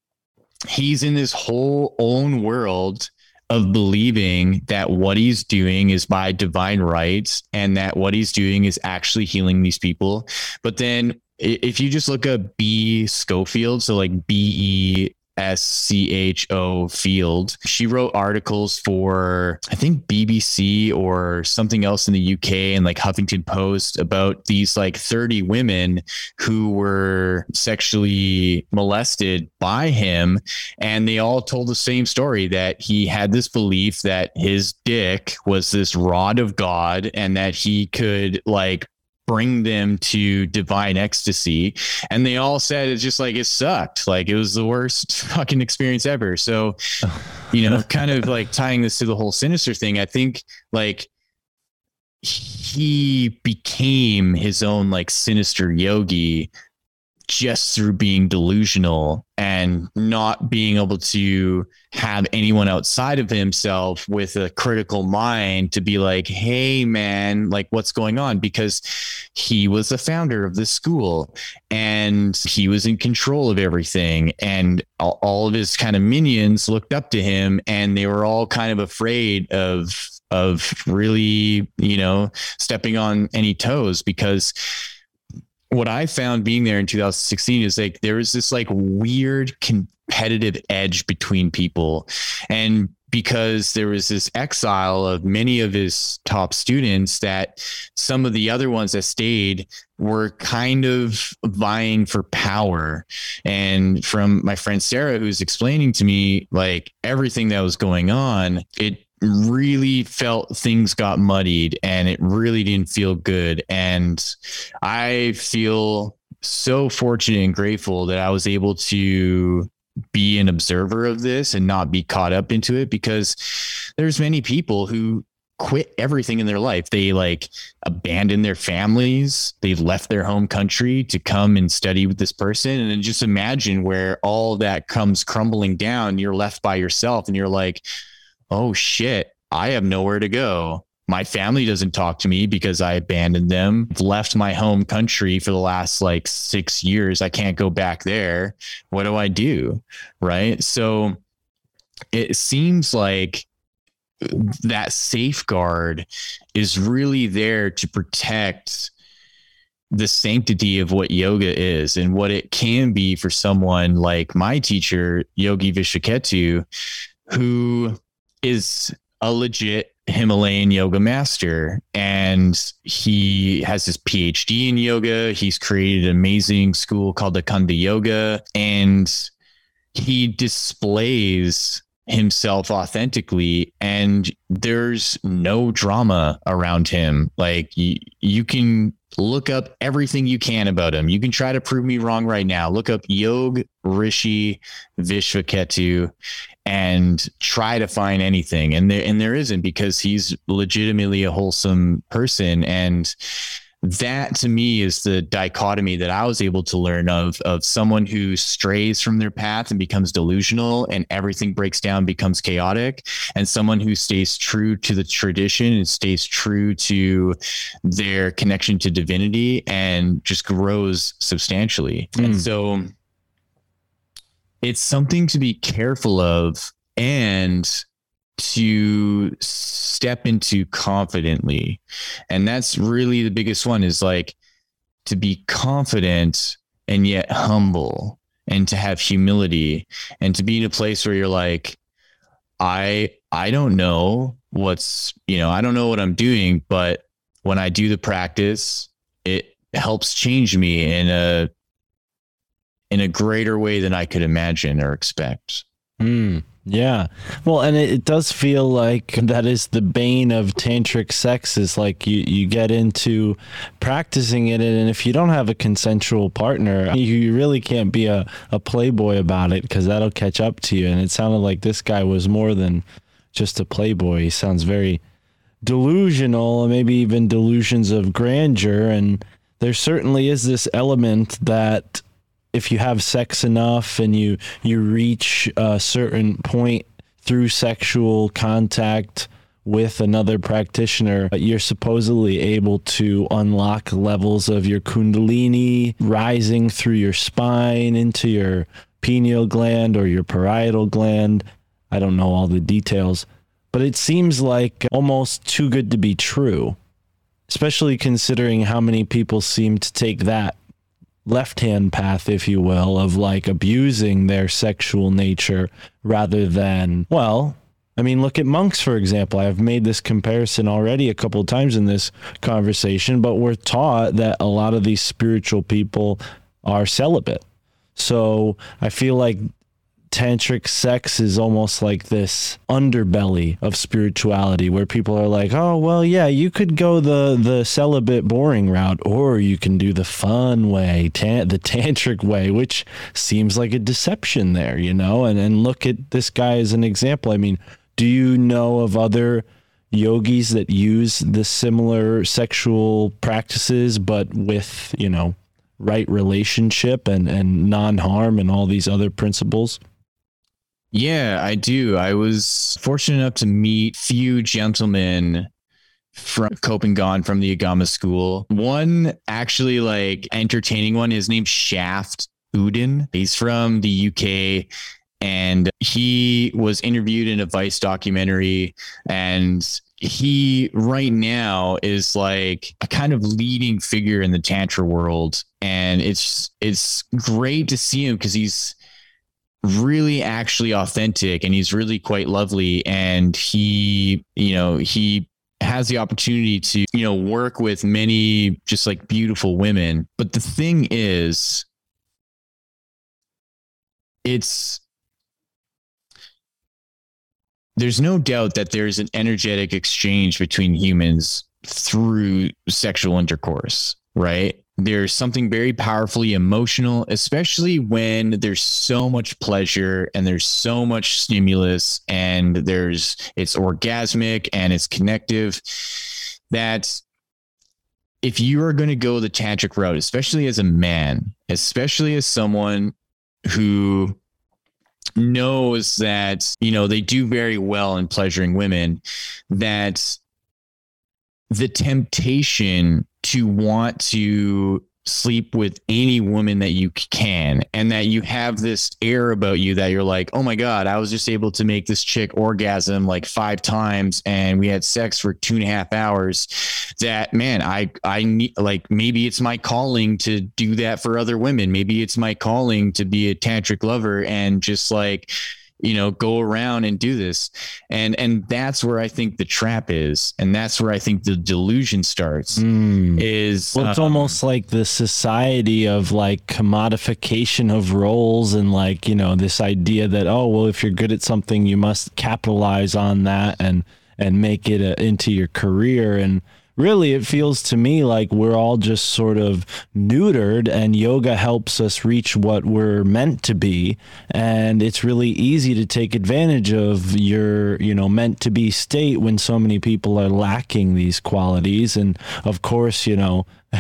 he's in this whole own world of believing that what he's doing is by divine rights and that what he's doing is actually healing these people. But then if you just look up B Schofield, so like B E S C H O Field, she wrote articles for I think BBC or something else in the UK and like Huffington Post about these like 30 women who were sexually molested by him. And they all told the same story that he had this belief that his dick was this rod of God and that he could like bring them to divine ecstasy. And they all said it's just like it sucked. Like it was the worst fucking experience ever. So you know kind of like tying this to the whole sinister thing i think like he became his own like sinister yogi just through being delusional and not being able to have anyone outside of himself with a critical mind to be like, hey, man, like what's going on? Because he was the founder of the school and he was in control of everything. And all, of his kind of minions looked up to him and they were all kind of afraid of of really, you know, stepping on any toes because what I found being there in 2016 is like there was this like weird competitive edge between people. And because there was this exile of many of his top students, that some of the other ones that stayed were kind of vying for power. And from my friend Sarah, who's explaining to me like everything that was going on, it really felt things got muddied and it really didn't feel good. And I feel so fortunate and grateful that I was able to be an observer of this and not be caught up into it because there's many people who quit everything in their life. They like abandoned their families. They left their home country to come and study with this person. And then just imagine where all that comes crumbling down. You're left by yourself and you're like, oh shit, I have nowhere to go. My family doesn't talk to me because I abandoned them, I've left my home country for the last like six years. I can't go back there. What do I do? Right. So it seems like that safeguard is really there to protect the sanctity of what yoga is and what it can be for someone like my teacher, Yogi Vishvaketu, who is a legit Himalayan yoga master. And he has his PhD in yoga. He's created an amazing school called the Kunda Yoga. And he displays himself authentically and there's no drama around him. Like y- you can look up everything you can about him. You can try to prove me wrong right now. Look up yog rishi vishvaketu and try to find anything. And there and there isn't because he's legitimately a wholesome person. And that to me is the dichotomy that I was able to learn of of someone who strays from their path and becomes delusional and everything breaks down becomes chaotic and someone who stays true to the tradition and stays true to their connection to divinity and just grows substantially and Mm. so it's something to be careful of and to step into confidently. And that's really the biggest one is like to be confident and yet humble and to have humility and to be in a place where you're like, I I don't know what's, you know, I don't know what I'm doing, but when I do the practice, it helps change me in a in a greater way than I could imagine or expect. Mm, yeah. Well, and it, it does feel like that is the bane of tantric sex is like you, you get into practicing it, and if you don't have a consensual partner, you, you really can't be a, a playboy about it because that'll catch up to you. And it sounded like this guy was more than just a playboy. He sounds very delusional, maybe even delusions of grandeur. And there certainly is this element that if you have sex enough and you you reach a certain point through sexual contact with another practitioner, uh, you're supposedly able to unlock levels of your kundalini rising through your spine into your pineal gland or your parietal gland. I don't know all the details, but it seems like almost too good to be true, especially considering how many people seem to take that left hand path, if you will, of like abusing their sexual nature rather than, well, I mean, look at monks, for example. I've made this comparison already a couple of times in this conversation, but we're taught that a lot of these spiritual people are celibate. So I feel like tantric sex is almost like this underbelly of spirituality where people are like oh well yeah you could go the the celibate boring route or you can do the fun way the tantric way which seems like a deception there you know? And and look at this guy as an example. I mean do you know of other yogis that use the similar sexual practices but with you know right relationship and and non-harm and all these other principles Yeah, I do. I was fortunate enough to meet few gentlemen from Copenhagen from the Agama school. One actually like entertaining one. His name's Shaft Uden. He's from the UK and he was interviewed in a Vice documentary and he right now is like a kind of leading figure in the tantra world and it's it's great to see him because he's really actually authentic and he's really quite lovely. And he you know he has the opportunity to you know work with many just like beautiful women. But the thing is it's there's no doubt that there's an energetic exchange between humans through sexual intercourse right there's something very powerfully emotional, especially when there's so much pleasure and there's so much stimulus and there's it's orgasmic and it's connective that if you are going to go the tantric route, especially as a man, especially as someone who knows that, you know, they do very well in pleasuring women, that the temptation to want to sleep with any woman that you can and that you have this air about you that you're like oh my god i was just able to make this chick orgasm like five times and we had sex for two and a half hours that man i i need like maybe it's my calling to do that for other women. Maybe it's my calling to be a tantric lover and just like you know go around and do this and and that's where i think the trap is and that's where i think the delusion starts Mm. is Well, it's um, almost like the society of like commodification of roles and like, you know, this idea that, oh, well, if you're good at something, you must capitalize on that and, and make it a, into your career. And really, it feels to me like we're all just sort of neutered and yoga helps us reach what we're meant to be. And it's really easy to take advantage of your, you know, meant to be state when so many people are lacking these qualities. And of course, you know,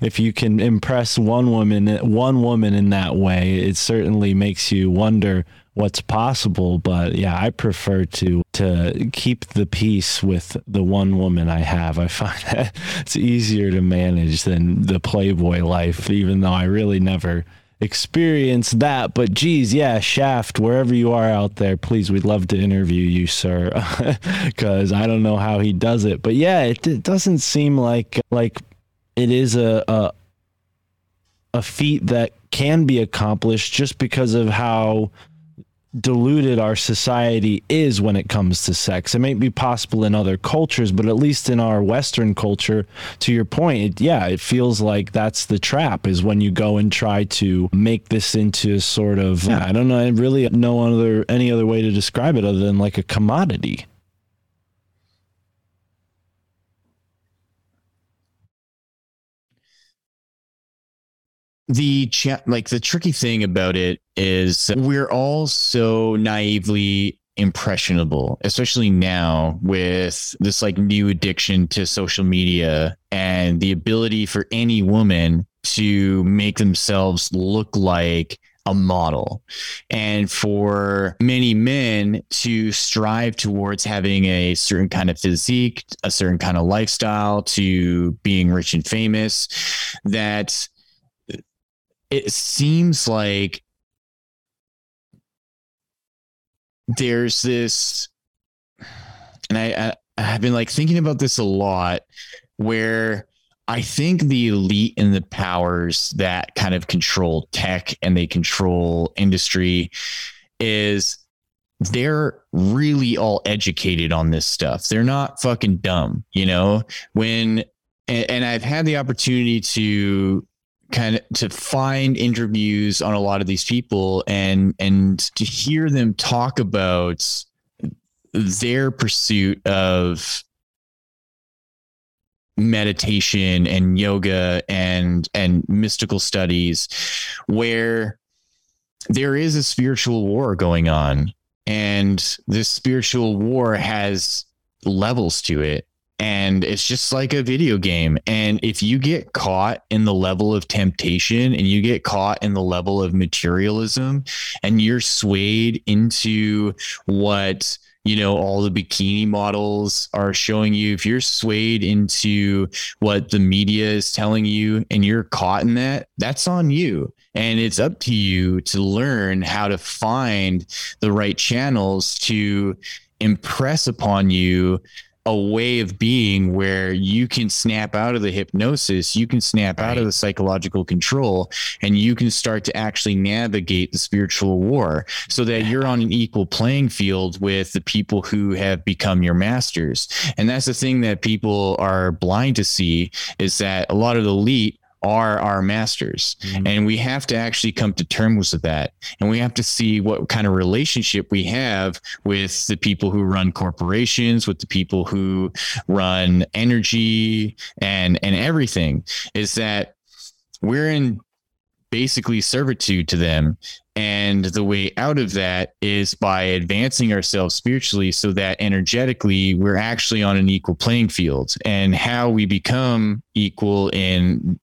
if you can impress one woman one woman in that way it certainly makes you wonder what's possible but yeah i prefer to to keep the peace with the one woman i have. I find that it's easier to manage than the playboy life even though i really never experienced that but geez yeah shaft wherever you are out there please we'd love to interview you sir because i don't know how he does it but yeah it, it doesn't seem like like it is a, a a feat that can be accomplished just because of how diluted our society is when it comes to sex. It may be possible in other cultures, but at least in our Western culture, to your point, it, yeah, it feels like that's the trap is when you go and try to make this into a sort of, yeah. I don't know, I really no other any other way to describe it other than like a commodity. The cha- like the tricky thing about it is we're all so naively impressionable especially now with this like new addiction to social media and the ability for any woman to make themselves look like a model. And for many men to strive towards having a certain kind of physique a certain kind of lifestyle to being rich and famous that it seems like there's this and I, I i've been like thinking about this a lot where i think the elite and the powers that kind of control tech and they control industry is they're really all educated on this stuff. They're not fucking dumb you know? When and, and i've had the opportunity to kind of to find interviews on a lot of these people and and to hear them talk about their pursuit of meditation and yoga and and mystical studies where there is a spiritual war going on and this spiritual war has levels to it and it's just like a video game. And if you get caught in the level of temptation and you get caught in the level of materialism and you're swayed into what you know all the bikini models are showing you if you're swayed into what the media is telling you and you're caught in that that's on you. And it's up to you to learn how to find the right channels to impress upon you a way of being where you can snap out of the hypnosis, you can snap out of the psychological control, and you can start to actually navigate the spiritual war so that you're on an equal playing field with the people who have become your masters. And that's the thing that people are blind to see is that a lot of the elite are our masters. Mhm. And we have to actually come to terms with that. And we have to see what kind of relationship we have with the people who run corporations, with the people who run energy and and everything. Is that we're in basically servitude to them. And the way out of that is by advancing ourselves spiritually so that energetically we're actually on an equal playing field. And how we become equal in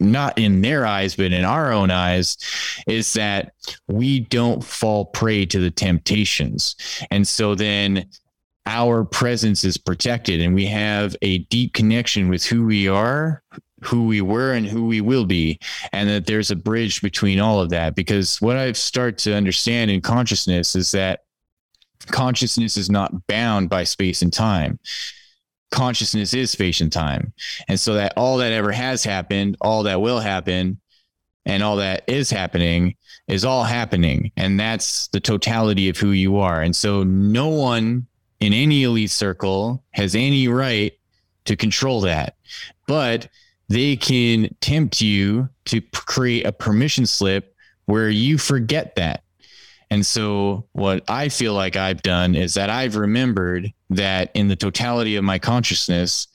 not in their eyes, but in our own eyes, is that we don't fall prey to the temptations. And so then our presence is protected and we have a deep connection with who we are, who we were, and who we will be. And that there's a bridge between all of that. Because what I've started to understand in consciousness is that consciousness is not bound by space and time consciousness is space and time. And so that all that ever has happened, all that will happen, and all that is happening is all happening. And that's the totality of who you are. And so no one in any elite circle has any right to control that. But they can tempt you to create a permission slip where you forget that. And so, what I feel like I've done is that I've remembered that in the totality of my consciousness,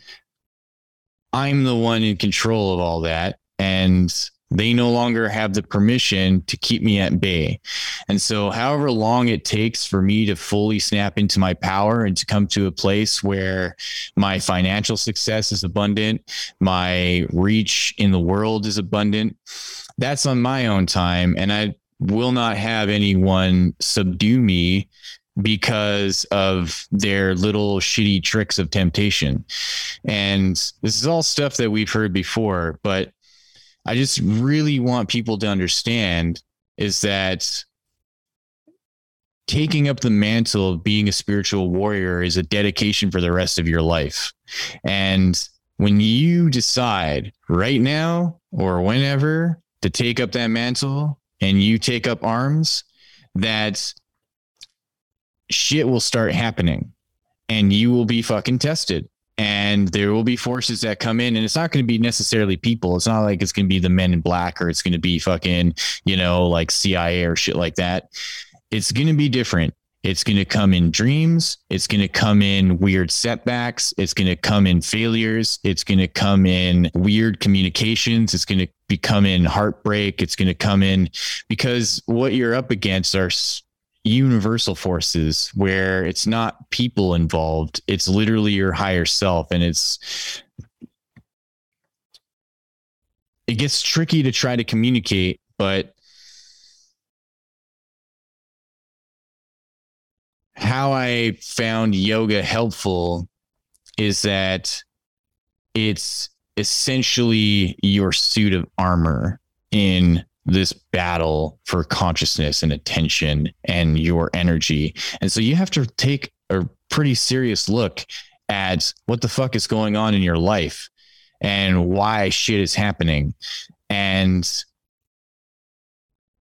I'm the one in control of all that. And they no longer have the permission to keep me at bay. And so, however long it takes for me to fully snap into my power and to come to a place where my financial success is abundant, my reach in the world is abundant, that's on my own time. And I will not have anyone subdue me because of their little shitty tricks of temptation. And this is all stuff that we've heard before, but I just really want people to understand is that taking up the mantle of being a spiritual warrior is a dedication for the rest of your life. And when you decide right now or whenever to take up that mantle, and you take up arms, that shit will start happening and you will be fucking tested. And there will be forces that come in, and it's not going to be necessarily people. It's not like it's going to be the men in black or it's going to be fucking, you know, like CIA or shit like that. It's going to be different. It's going to come in dreams. It's going to come in weird setbacks. It's going to come in failures. It's going to come in weird communications. It's going to become in heartbreak. It's going to come in because what you're up against are universal forces where it's not people involved. It's literally your higher self. And it's, it gets tricky to try to communicate, but how I found yoga helpful is that it's essentially your suit of armor in this battle for consciousness and attention and your energy. And so you have to take a pretty serious look at what the fuck is going on in your life and why shit is happening. And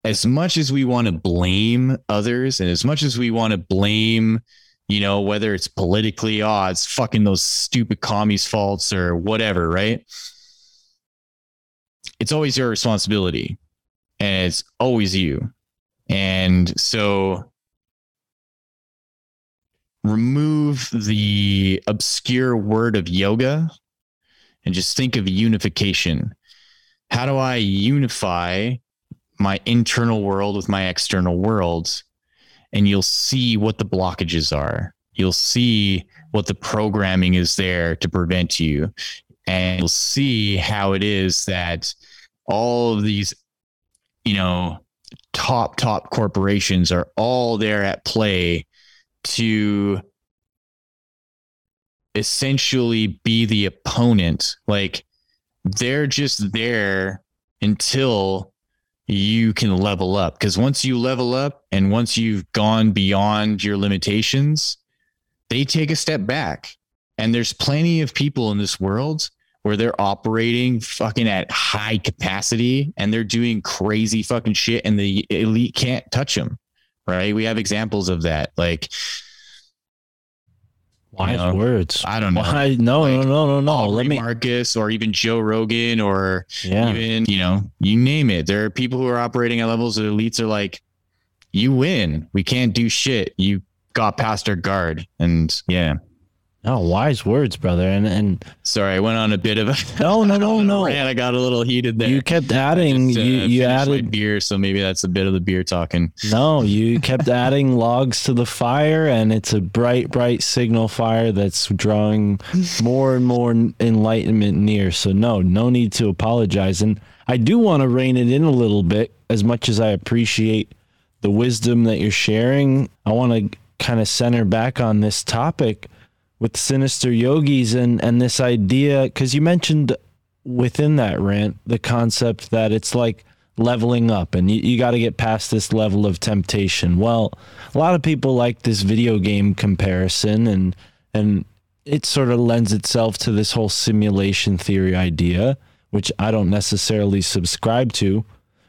as much as we want to blame others and as much as we want to blame you know whether it's politically oh it's fucking those stupid commies faults or whatever right it's always your responsibility and it's always you. And so remove the obscure word of yoga and just think of unification. How do i unify my internal world with my external worlds? And you'll see what the blockages are. You'll see what the programming is there to prevent you. And you'll see how it is that all of these you know top top corporations are all there at play to essentially be the opponent. Like they're just there until you can level up. Because once you level up and once you've gone beyond your limitations they take a step back. And there's plenty of people in this world where they're operating fucking at high capacity and they're doing crazy fucking shit and the elite can't touch them right we have examples of that like Wise know, words. i don't know Why? No, Like, no, no, no, no. Aubrey Let me. Marcus or even Joe Rogan or Yeah. even you know you name it there are people who are operating at levels that elites are like you win we can't do shit you got past our guard and yeah Oh, wise words, brother. And and Sorry, I went on a bit of a no, no, no, no. And I got a little heated there. You kept adding. Just, uh, you you added beer, so maybe that's a bit of the beer talking. no. You kept adding logs to the fire, and it's a bright, bright signal fire that's drawing more and more enlightenment near. So no, no need to apologize. And I do want to rein it in a little bit, as much as I appreciate the wisdom that you're sharing. I want to kind of center back on this topic with sinister yogis and and this idea because you mentioned within that rant the concept that it's like leveling up and you, you got to get past this level of temptation. Well a lot of people like this video game comparison and and it sort of lends itself to this whole simulation theory idea which i don't necessarily subscribe to.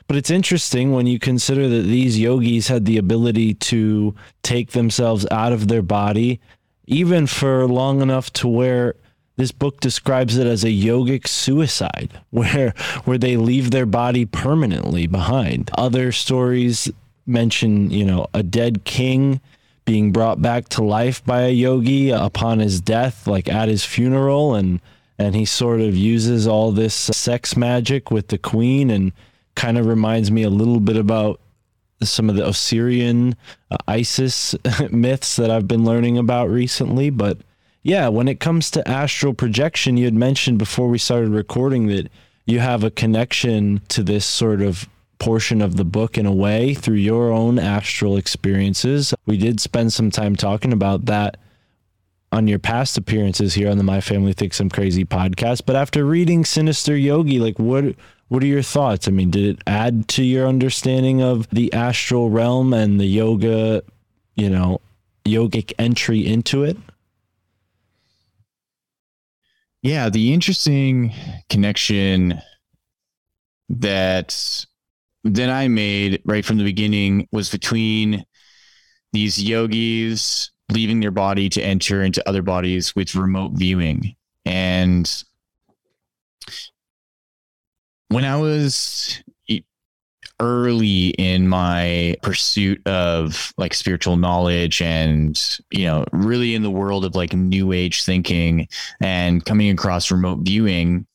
But it's interesting when you consider that these yogis had the ability to take themselves out of their body even for long enough to where this book describes it as a yogic suicide where where they leave their body permanently behind. Other stories mention you know a dead king being brought back to life by a yogi upon his death like at his funeral and and he sort of uses all this sex magic with the queen and kind of reminds me a little bit about some of the Osirian uh, Isis myths that I've been learning about recently. But yeah, when it comes to astral projection, you had mentioned before we started recording that you have a connection to this sort of portion of the book in a way through your own astral experiences. We did spend some time talking about that on your past appearances here on the My Family Thinks I'm Crazy podcast. But after reading Sinister Yogi, like what what are your thoughts? I mean, did it add to your understanding of the astral realm and the yoga, you know, yogic entry into it? Yeah, the interesting connection that that I made right from the beginning was between these yogis leaving their body to enter into other bodies with remote viewing. And when I was early in my pursuit of like spiritual knowledge and you know really in the world of like new age thinking and coming across remote viewing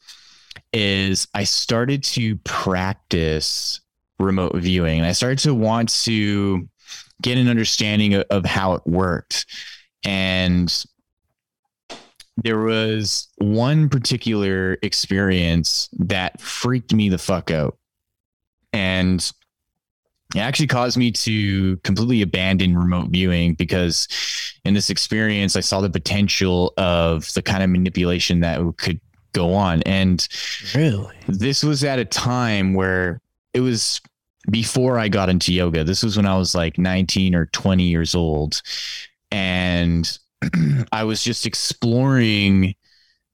is I started to practice remote viewing. And I started to want to get an understanding of, of how it worked. And there was one particular experience that freaked me the fuck out. And it actually caused me to completely abandon remote viewing because in this experience, I saw the potential of the kind of manipulation that could go on. And really, this was at a time where it was before I got into yoga. This was when I was like 19 or 20 years old. And I was just exploring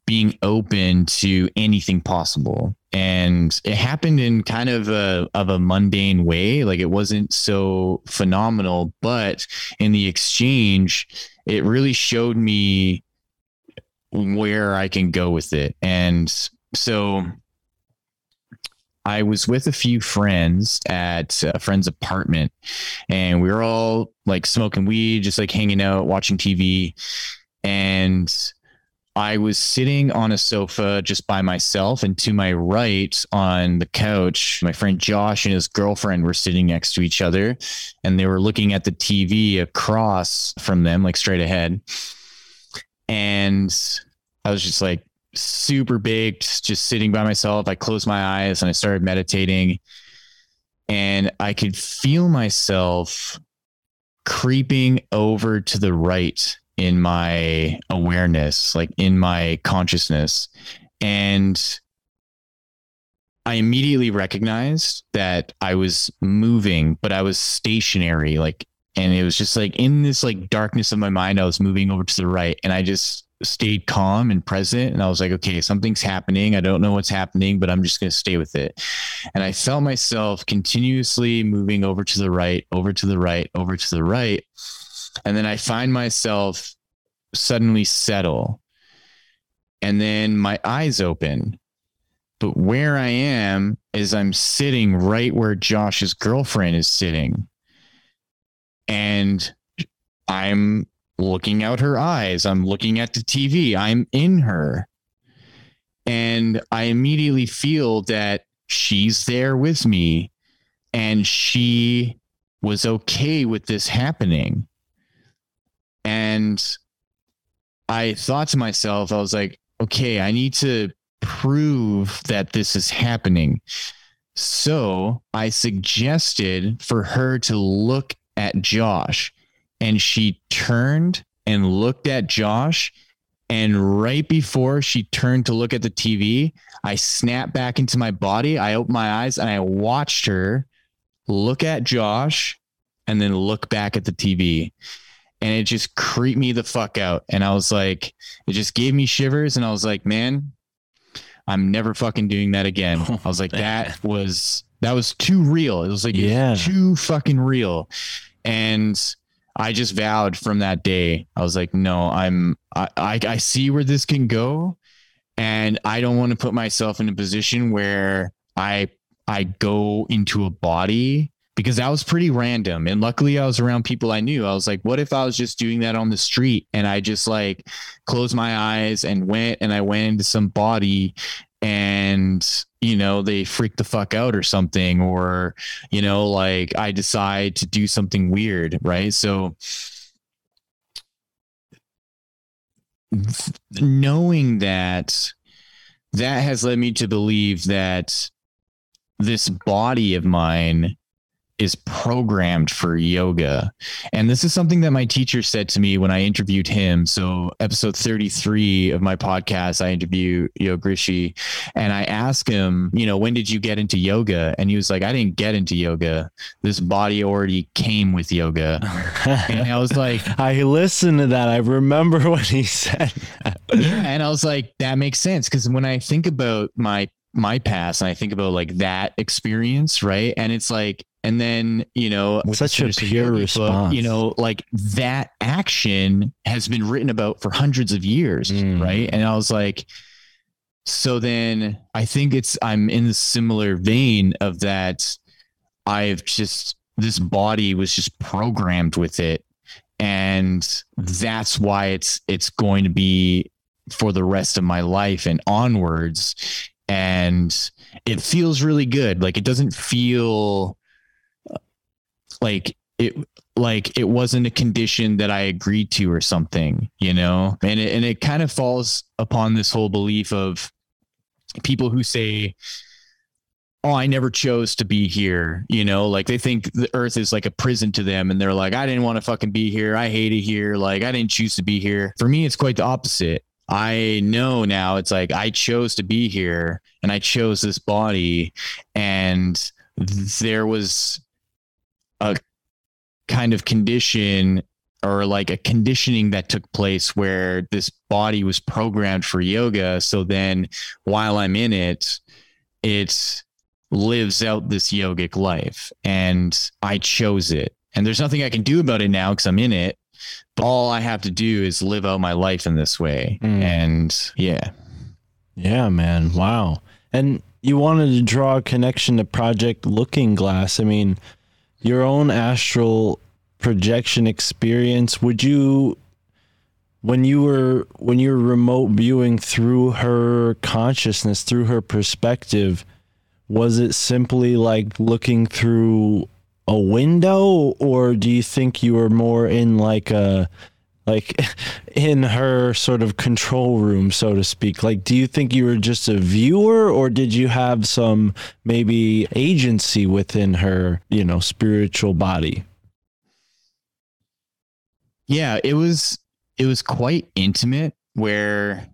being open to anything possible. And it happened in kind of a of a mundane way. Like it wasn't so phenomenal, but in the exchange, it really showed me where I can go with it. And so I was with a few friends at a friend's apartment, and we were all like smoking weed, just like hanging out, watching TV. And I was sitting on a sofa just by myself, and to my right on the couch, my friend Josh and his girlfriend were sitting next to each other, and they were looking at the TV across from them, like straight ahead. And I was just like, super baked, just sitting by myself. I closed my eyes and I started meditating. And I could feel myself creeping over to the right in my awareness, like in my consciousness. And I immediately recognized that I was moving, but I was stationary, like, and it was just like in this like darkness of my mind, I was moving over to the right. And I just stayed calm and present and i was like okay something's happening i don't know what's happening but i'm just going to stay with it. And i felt myself continuously moving over to the right over to the right over to the right. And then i find myself suddenly settle. And then my eyes open. But where i am is i'm sitting right where josh's girlfriend is sitting. And i'm looking out her eyes. I'm looking at the TV. I'm in her. And I immediately feel that she's there with me and she was okay with this happening. And I thought to myself, I was like, okay, I need to prove that this is happening. So I suggested for her to look at Josh, and she turned and looked at Josh. And right before she turned to look at the TV, I snapped back into my body. I opened my eyes and I watched her look at Josh and then look back at the TV. And it just creeped me the fuck out. And I was like, it just gave me shivers. And I was like, man, I'm never fucking doing that again. Oh, I was like, man. that was that was too real. It was like Yeah. too fucking real. And I just vowed from that day. I was like, no, I'm I I, I see where this can go. And I don't want to put myself in a position where I I go into a body because that was pretty random. And luckily I was around people I knew. I was like, what if I was just doing that on the street and I just like closed my eyes and went and I went into some body and you know they freak the fuck out or something or you know like I decide to do something weird, right? So knowing that that has led me to believe that this body of mine is programmed for yoga. And this is something that my teacher said to me when I interviewed him. So, episode 33 of my podcast, I interview Yoga Rishi and I asked him, you know, when did you get into yoga? And he was like, I didn't get into yoga. This body already came with yoga. And I was like, I listened to that. I remember what he said. yeah, and I was like, that makes sense because when I think about my my past and I think about like that experience, right? And it's like, and then you know, Such a pure Yogi book, response. you know, like that action has been written about for hundreds of years, Mm. right? And I was like, so then I think it's I'm in the similar vein of that. I've just this body was just programmed with it and that's why it's it's going to be for the rest of my life and onwards and it feels really good like it doesn't feel like it like it wasn't a condition that I agreed to or something you know? And it, and it kind of falls upon this whole belief of people who say oh i never chose to be here you know? Like they think the earth is like a prison to them and they're like i didn't want to fucking be here. I hate it here. Like i didn't choose to be here. For me it's quite the opposite. I know now it's like i chose to be here and i chose this body and there was a kind of condition or like a conditioning that took place where this body was programmed for yoga so then while i'm in it it lives out this yogic life and I chose it. And there's nothing I can do about it now because I'm in it. But all I have to do is live out my life in this way. Mm. And yeah. Yeah, man. Wow. And you wanted to draw a connection to Project Looking Glass. I mean, your own astral projection experience, would you when you were when you were remote viewing through her consciousness, through her perspective, was it simply like looking through a window or do you think you were more in like a like in her sort of control room so to speak. Like do you think you were just a viewer or did you have some maybe agency within her you know spiritual body? Yeah, it was it was quite intimate where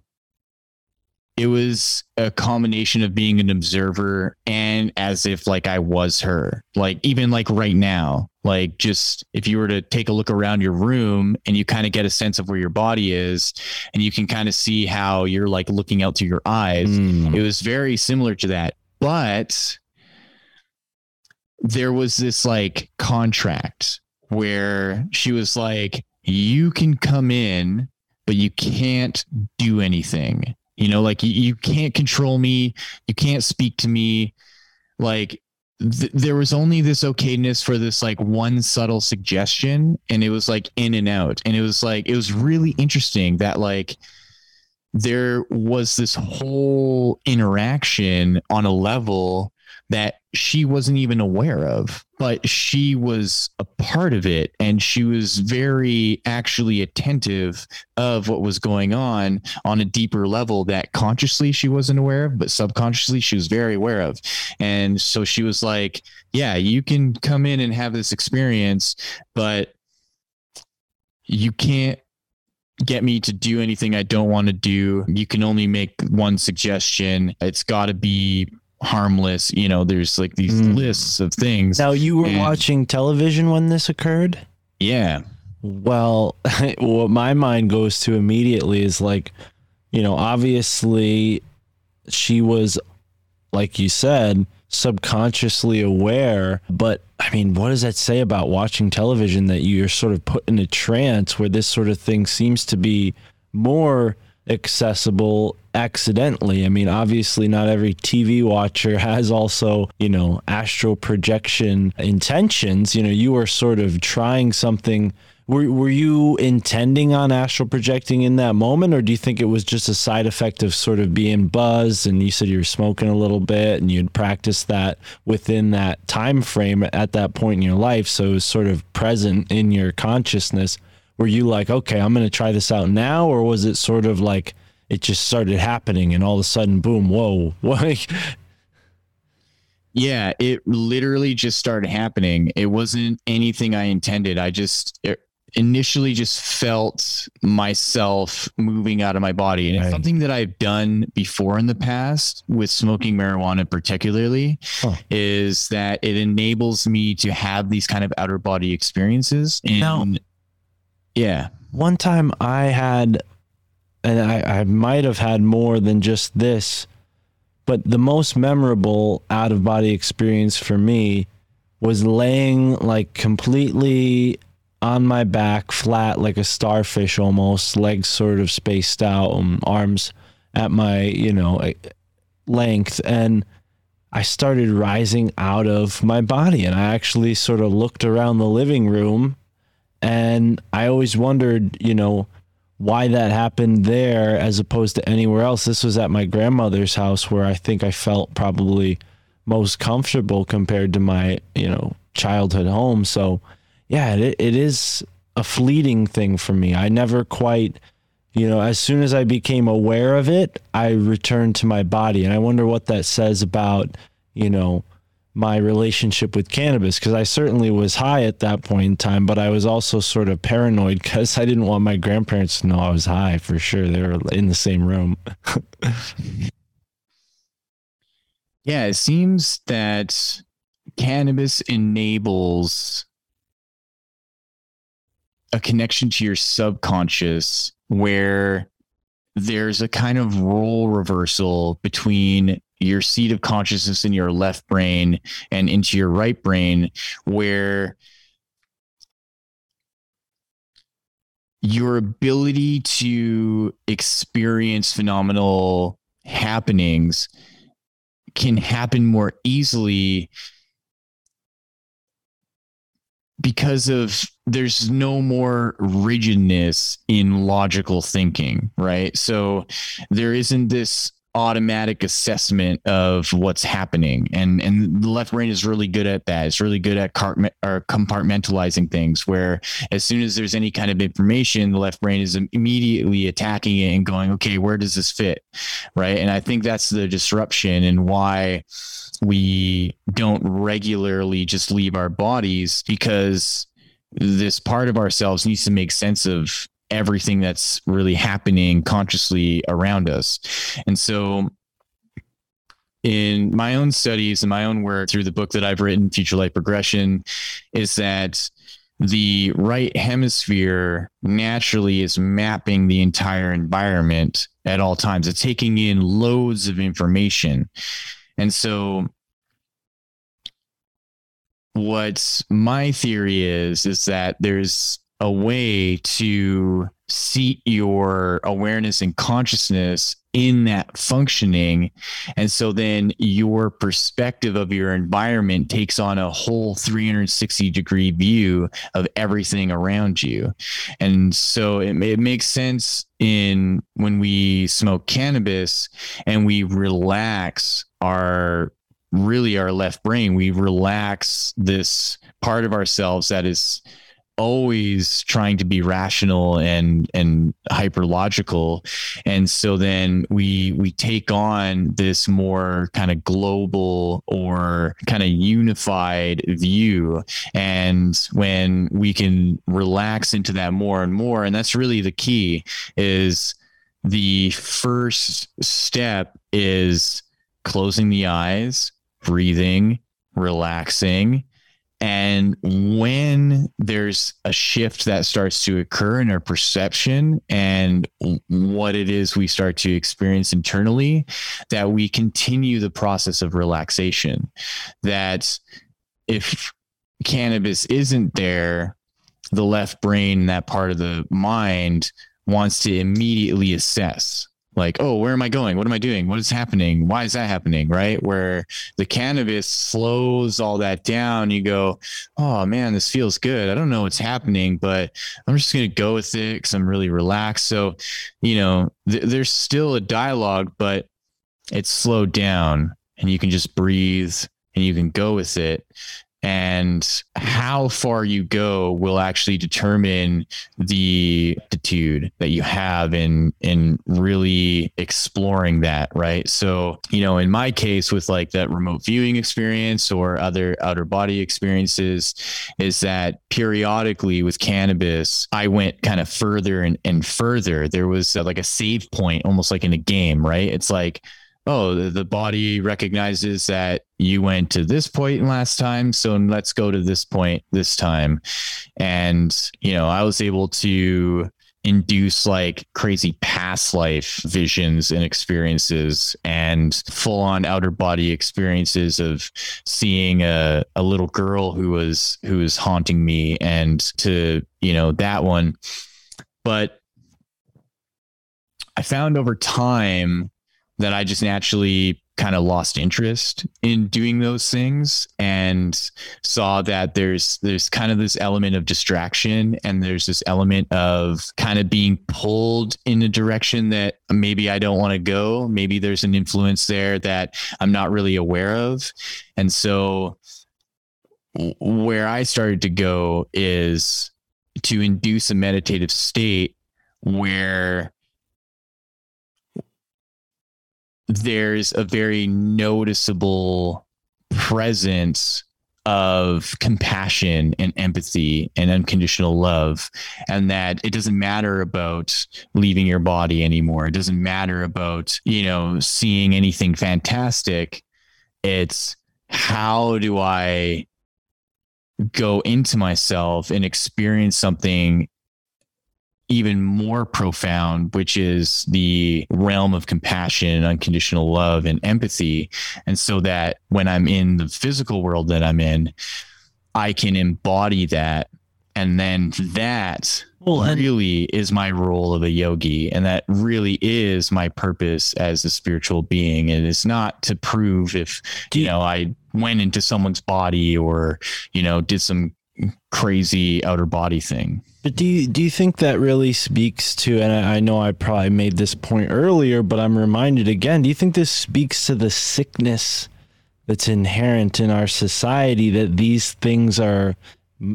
it was a combination of being an observer and as if like I was her. Like even like right now, like just if you were to take a look around your room and you kind of get a sense of where your body is and you can kind of see how you're like looking out to your eyes. Mm. It was very similar to that. But there was this like contract where she was like, you can come in, but you can't do anything. You know, like you, you can't control me. You can't speak to me. Like th- there was only this okayness for this like one subtle suggestion and it was like in and out and it was like it was really interesting that like there was this whole interaction on a level that she wasn't even aware of, but she was a part of it and she was very actually attentive of what was going on on a deeper level that consciously she wasn't aware of, but subconsciously she was very aware of. And so she was like, Yeah, you can come in and have this experience, but you can't get me to do anything I don't want to do. You can only make one suggestion. It's got to be harmless. You know, there's like these Mm. lists of things. Now, you were And- watching television when this occurred? yeah. Well, what my mind goes to immediately is like, you know, obviously she was, like you said, subconsciously aware. But I mean, what does that say about watching television that you're sort of put in a trance where this sort of thing seems to be more accessible accidentally? I mean, obviously, not every TV watcher has also, you know, astral projection intentions. You know, you were sort of trying something. Were, were you intending on astral projecting in that moment, or do you think it was just a side effect of sort of being buzzed? And you said you were smoking a little bit, and you'd practiced that within that time frame at that point in your life, so it was sort of present in your consciousness. Were you like, okay, I'm going to try this out now, or was it sort of like it just started happening, and all of a sudden, boom, whoa, what? Yeah, it literally just started happening. It wasn't anything I intended. I just it initially just felt myself moving out of my body. And it's something that I've done before in the past with smoking marijuana, particularly, Huh. is that it enables me to have these kind of outer body experiences. And Now- yeah. one time I had, and I, I might have had more than just this, but the most memorable out of body experience for me was laying like completely on my back, flat like a starfish almost, legs sort of spaced out, um, arms at my, you know, length. And I started rising out of my body. And I actually sort of looked around the living room and I always wondered, you know, why that happened there as opposed to anywhere else. This was at my grandmother's house where I think I felt probably most comfortable compared to my, you know, childhood home. So, yeah, it, it is a fleeting thing for me. I never quite, you know, as soon as I became aware of it, I returned to my body. And I wonder what that says about, you know, my relationship with cannabis because I certainly was high at that point in time, but I was also sort of paranoid because I didn't want my grandparents to know I was high for sure. They were in the same room. Yeah, it seems that cannabis enables a connection to your subconscious where there's a kind of role reversal between your seat of consciousness in your left brain and into your right brain where your ability to experience phenomenal happenings can happen more easily because of there's no more rigidness in logical thinking right? So there isn't this automatic assessment of what's happening. And and the left brain is really good at that. It's really good at cartma- or compartmentalizing things where as soon as there's any kind of information the left brain is immediately attacking it and going okay where does this fit? Right? And i think that's the disruption and why we don't regularly just leave our bodies because this part of ourselves needs to make sense of everything that's really happening consciously around us. And so in my own studies and my own work through the book that I've written, Future Life Progression, is that the right hemisphere naturally is mapping the entire environment at all times. It's taking in loads of information. And so what my theory is is that there's a way to seat your awareness and consciousness in that functioning. And so then your perspective of your environment takes on a whole 360 degree view of everything around you. And so it, it makes sense in when we smoke cannabis and we relax our really our left brain, we relax this part of ourselves that is always trying to be rational and and hyper logical and so then we we take on this more kind of global or kind of unified view. And when we can relax into that more and more and that's really the key is the first step is closing the eyes breathing relaxing and when there's a shift that starts to occur in our perception and what it is we start to experience internally, that we continue the process of relaxation. That if cannabis isn't there, the left brain, that part of the mind, wants to immediately assess like, oh, where am I going? What am I doing? What is happening? Why is that happening? Right. Where the cannabis slows all that down. You go, oh man, this feels good. I don't know what's happening, but I'm just going to go with it because I'm really relaxed. So, you know, th- there's still a dialogue, but it's slowed down and you can just breathe and you can go with it and how far you go will actually determine the attitude that you have in in really exploring that right? So you know in my case with like that remote viewing experience or other outer body experiences is that periodically with cannabis i went kind of further and, and further. There was uh, like a save point almost like in a game right? It's like oh, the, the body recognizes that you went to this point last time. So let's go to this point this time. And, you know, I was able to induce like crazy past life visions and experiences and full on outer body experiences of seeing a, a little girl who was who was haunting me and to you know that one but i found over time that I just naturally kind of lost interest in doing those things and saw that there's there's kind of this element of distraction and there's this element of kind of being pulled in a direction that maybe I don't want to go. Maybe there's an influence there that I'm not really aware of. And so where I started to go is to induce a meditative state where there's a very noticeable presence of compassion and empathy and unconditional love and that it doesn't matter about leaving your body anymore. It doesn't matter about you know seeing anything fantastic. It's how do i go into myself and experience something even more profound, which is the realm of compassion, unconditional love, and empathy. And so that when I'm in the physical world that I'm in, I can embody that. And then that Well, really is my role of a yogi. And that really is my purpose as a spiritual being. And it's not to prove if, you- know, I went into someone's body or, you know, did some crazy outer body thing. But do you do you think that really speaks to? And I, I know I probably made this point earlier, but I'm reminded again. Do you think this speaks to the sickness that's inherent in our society that these things are,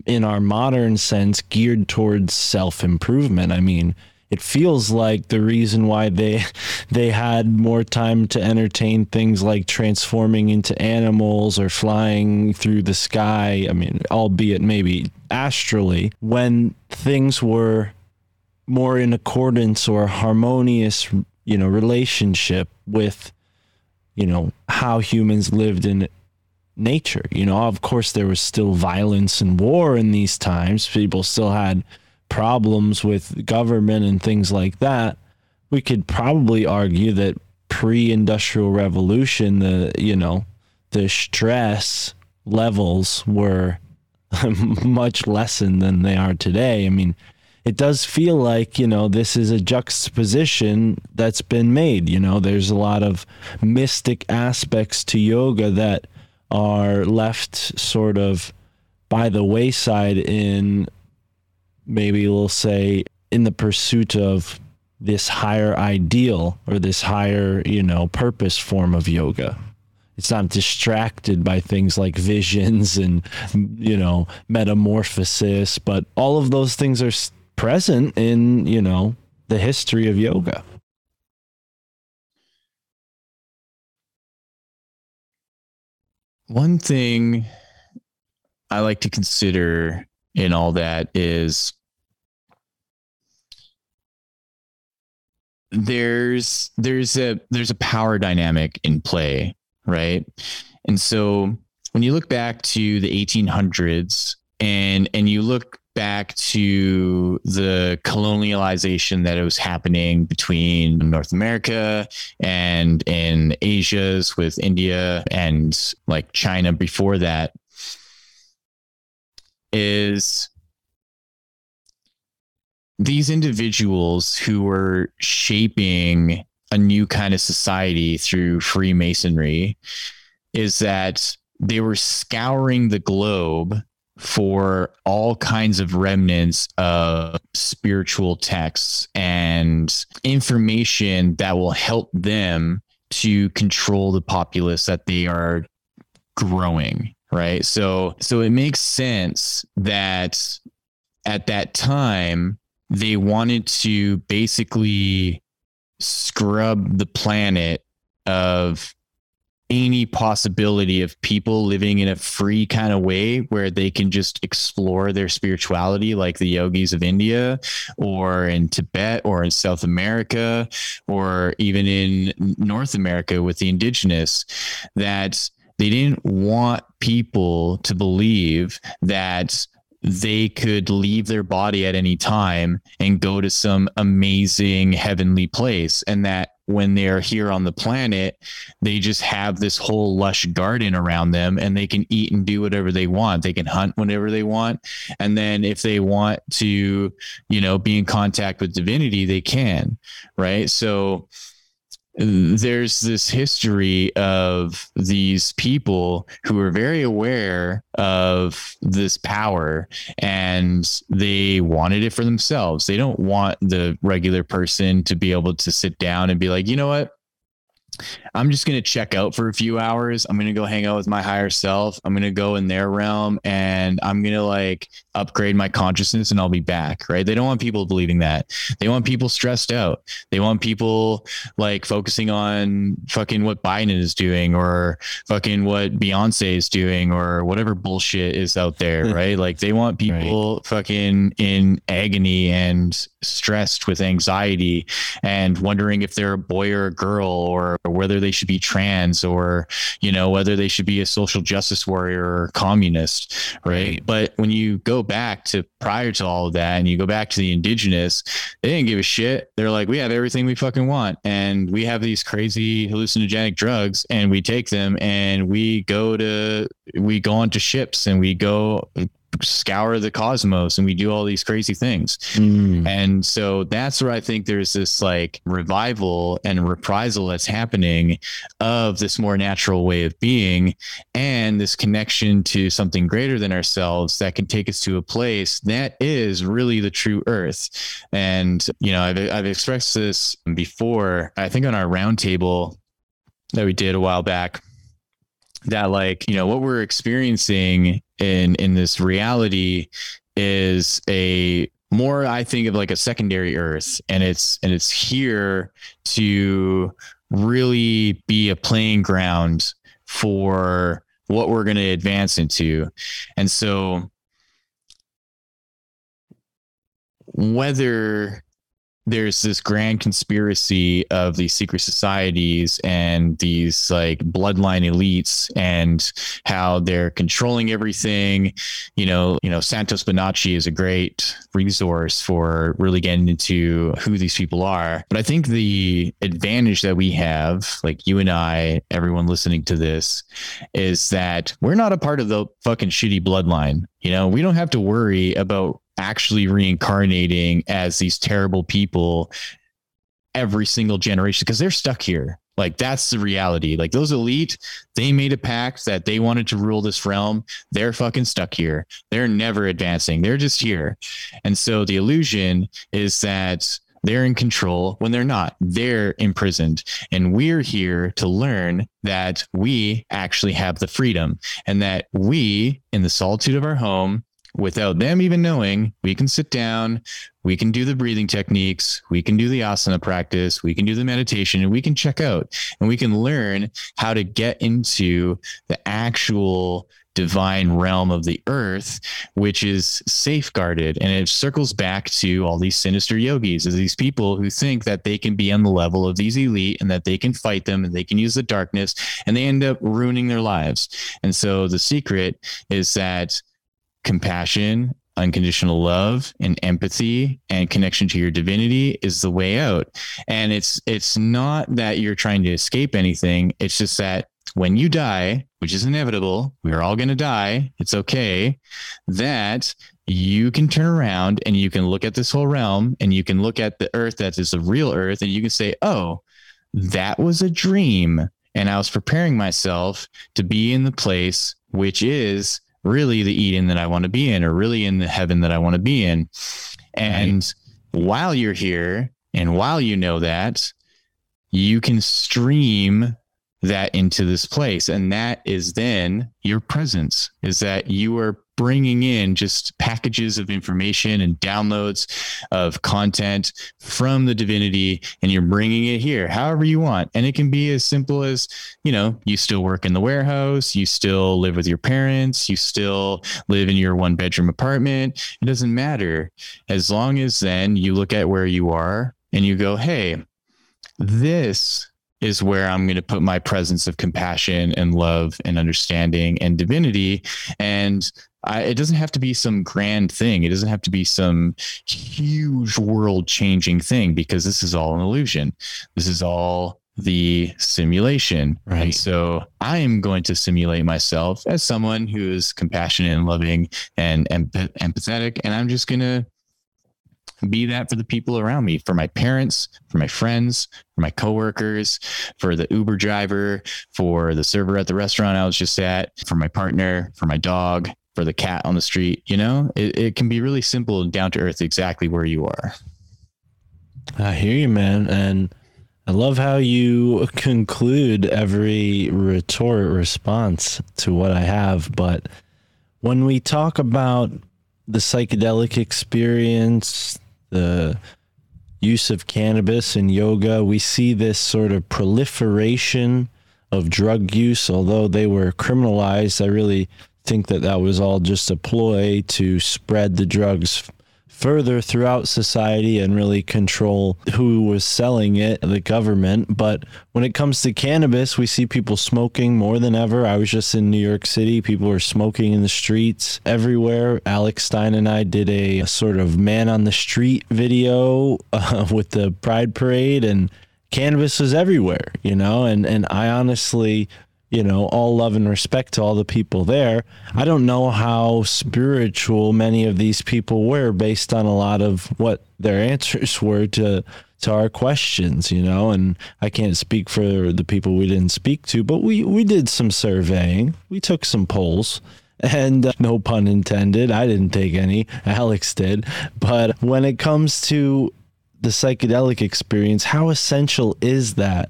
in our modern sense, geared towards self improvement? I mean, it feels like the reason why they they had more time to entertain things like transforming into animals or flying through the sky i mean albeit maybe astrally when things were more in accordance or harmonious you know relationship with you know how humans lived in nature. You know of course there was still violence and war in these times. People still had problems with government and things like that, we could probably argue that pre-industrial revolution, the you know, the stress levels were much lessened than they are today. I mean, it does feel like, you know, this is a juxtaposition that's been made. You know, there's a lot of mystic aspects to yoga that are left sort of by the wayside in maybe we'll say in the pursuit of this higher ideal or this higher, you know, purpose form of yoga. It's not distracted by things like visions and, you know, metamorphosis, but all of those things are present in, you know, the history of yoga. One thing I like to consider in all that is there's there's a there's a power dynamic in play, right? And so when you look back to the 1800s and and you look back to the colonialization that was happening between North America and in Asia's with India and like China before that is these individuals who were shaping a new kind of society through Freemasonry is that they were scouring the globe for all kinds of remnants of spiritual texts and information that will help them to control the populace that they are growing right? So so it makes sense that at that time they wanted to basically scrub the planet of any possibility of people living in a free kind of way where they can just explore their spirituality like the yogis of India or in Tibet or in South America or even in North America with the indigenous that they didn't want people to believe that they could leave their body at any time and go to some amazing heavenly place. And that when they're here on the planet they just have this whole lush garden around them and they can eat and do whatever they want. They can hunt whenever they want. And then if they want to you know be in contact with divinity they can right? So there's this history of these people who are very aware of this power and they wanted it for themselves. They don't want the regular person to be able to sit down and be like, you know what? I'm just going to check out for a few hours. I'm going to go hang out with my higher self. I'm going to go in their realm and I'm going to like upgrade my consciousness and I'll be back. Right. They don't want people believing that. They want people stressed out. They want people like focusing on fucking what Biden is doing or fucking what Beyonce is doing or whatever bullshit is out there. right. Like they want people fucking in agony and stressed with anxiety and wondering if they're a boy or a girl or whether they should be trans or you know whether they should be a social justice warrior or communist right? But when you go back to prior to all of that and you go back to the indigenous they didn't give a shit. They're like we have everything we fucking want and we have these crazy hallucinogenic drugs and we take them and we go to we go onto ships and we go scour the cosmos and we do all these crazy things Mm. and so that's where I think there's this like revival and reprisal that's happening of this more natural way of being and this connection to something greater than ourselves that can take us to a place that is really the true earth. And, you know, I've, I've expressed this before, I think on our roundtable that we did a while back that like you know what we're experiencing in in this reality is a more i think of like a secondary earth and it's and it's here to really be a playing ground for what we're going to advance into. And so whether there's this grand conspiracy of these secret societies and these like bloodline elites and how they're controlling everything. You know you know santos bonacci is a great resource for really getting into who these people are. But i think the advantage that we have like you and i everyone listening to this is that we're not a part of the fucking shitty bloodline. You know we don't have to worry about actually reincarnating as these terrible people every single generation because they're stuck here. Like that's the reality. Like those elite, they made a pact that they wanted to rule this realm. They're fucking stuck here. They're never advancing. They're just here. And so the illusion is that they're in control when they're not. They're imprisoned. And we're here to learn that we actually have the freedom and that we, in the solitude of our home, without them even knowing, we can sit down, we can do the breathing techniques, we can do the asana practice, we can do the meditation, and we can check out and we can learn how to get into the actual divine realm of the earth, which is safeguarded. And it circles back to all these sinister yogis, as these people who think that they can be on the level of these elite and that they can fight them and they can use the darkness and they end up ruining their lives. And so the secret is that compassion unconditional love and empathy and connection to your divinity is the way out. And it's it's not that you're trying to escape anything. It's just that when you die which is inevitable we're all going to die it's okay that you can turn around and you can look at this whole realm and you can look at the earth that is the real earth and you can say oh that was a dream. And i was preparing myself to be in the place which is really the Eden that I want to be in, or really in the heaven that I want to be in. And right. while you're here, and while you know that, you can stream that into this place. And that is then your presence, is that you are bringing in just packages of information and downloads of content from the divinity and you're bringing it here however you want. And it can be as simple as you know you still work in the warehouse you still live with your parents you still live in your one bedroom apartment. It doesn't matter. As long as then you look at where you are and you go hey this is where I'm going to put my presence of compassion and love and understanding and divinity. And I, it doesn't have to be some grand thing. It doesn't have to be some huge world changing thing because this is all an illusion. This is all the simulation. Right. And so I am going to simulate myself as someone who is compassionate and loving and empath- empathetic. And I'm just going to be that for the people around me, for my parents, for my friends, for my coworkers, for the Uber driver, for the server at the restaurant I was just at, for my partner, for my dog, for the cat on the street. You know, it, it can be really simple and down to earth, exactly where you are. I hear you, man. And I love how you conclude every retort response to what I have. But when we talk about the psychedelic experience, the use of cannabis and yoga, we see this sort of proliferation of drug use. Although they were criminalized, I really think that that was all just a ploy to spread the drugs further throughout society and really control who was selling it, the government. But when it comes to cannabis, we see people smoking more than ever. I was just in New York City. People were smoking in the streets everywhere. Alex Stein and I did a, a sort of man on the street video uh, with the Pride Parade, and cannabis was everywhere, you know? And, and I honestly you know, all love and respect to all the people there. I don't know how spiritual many of these people were based on a lot of what their answers were to to our questions, you know, and I can't speak for the people we didn't speak to, but we we did some surveying. We took some polls. And uh, no pun intended, I didn't take any. Alex did. But when it comes to the psychedelic experience, how essential is that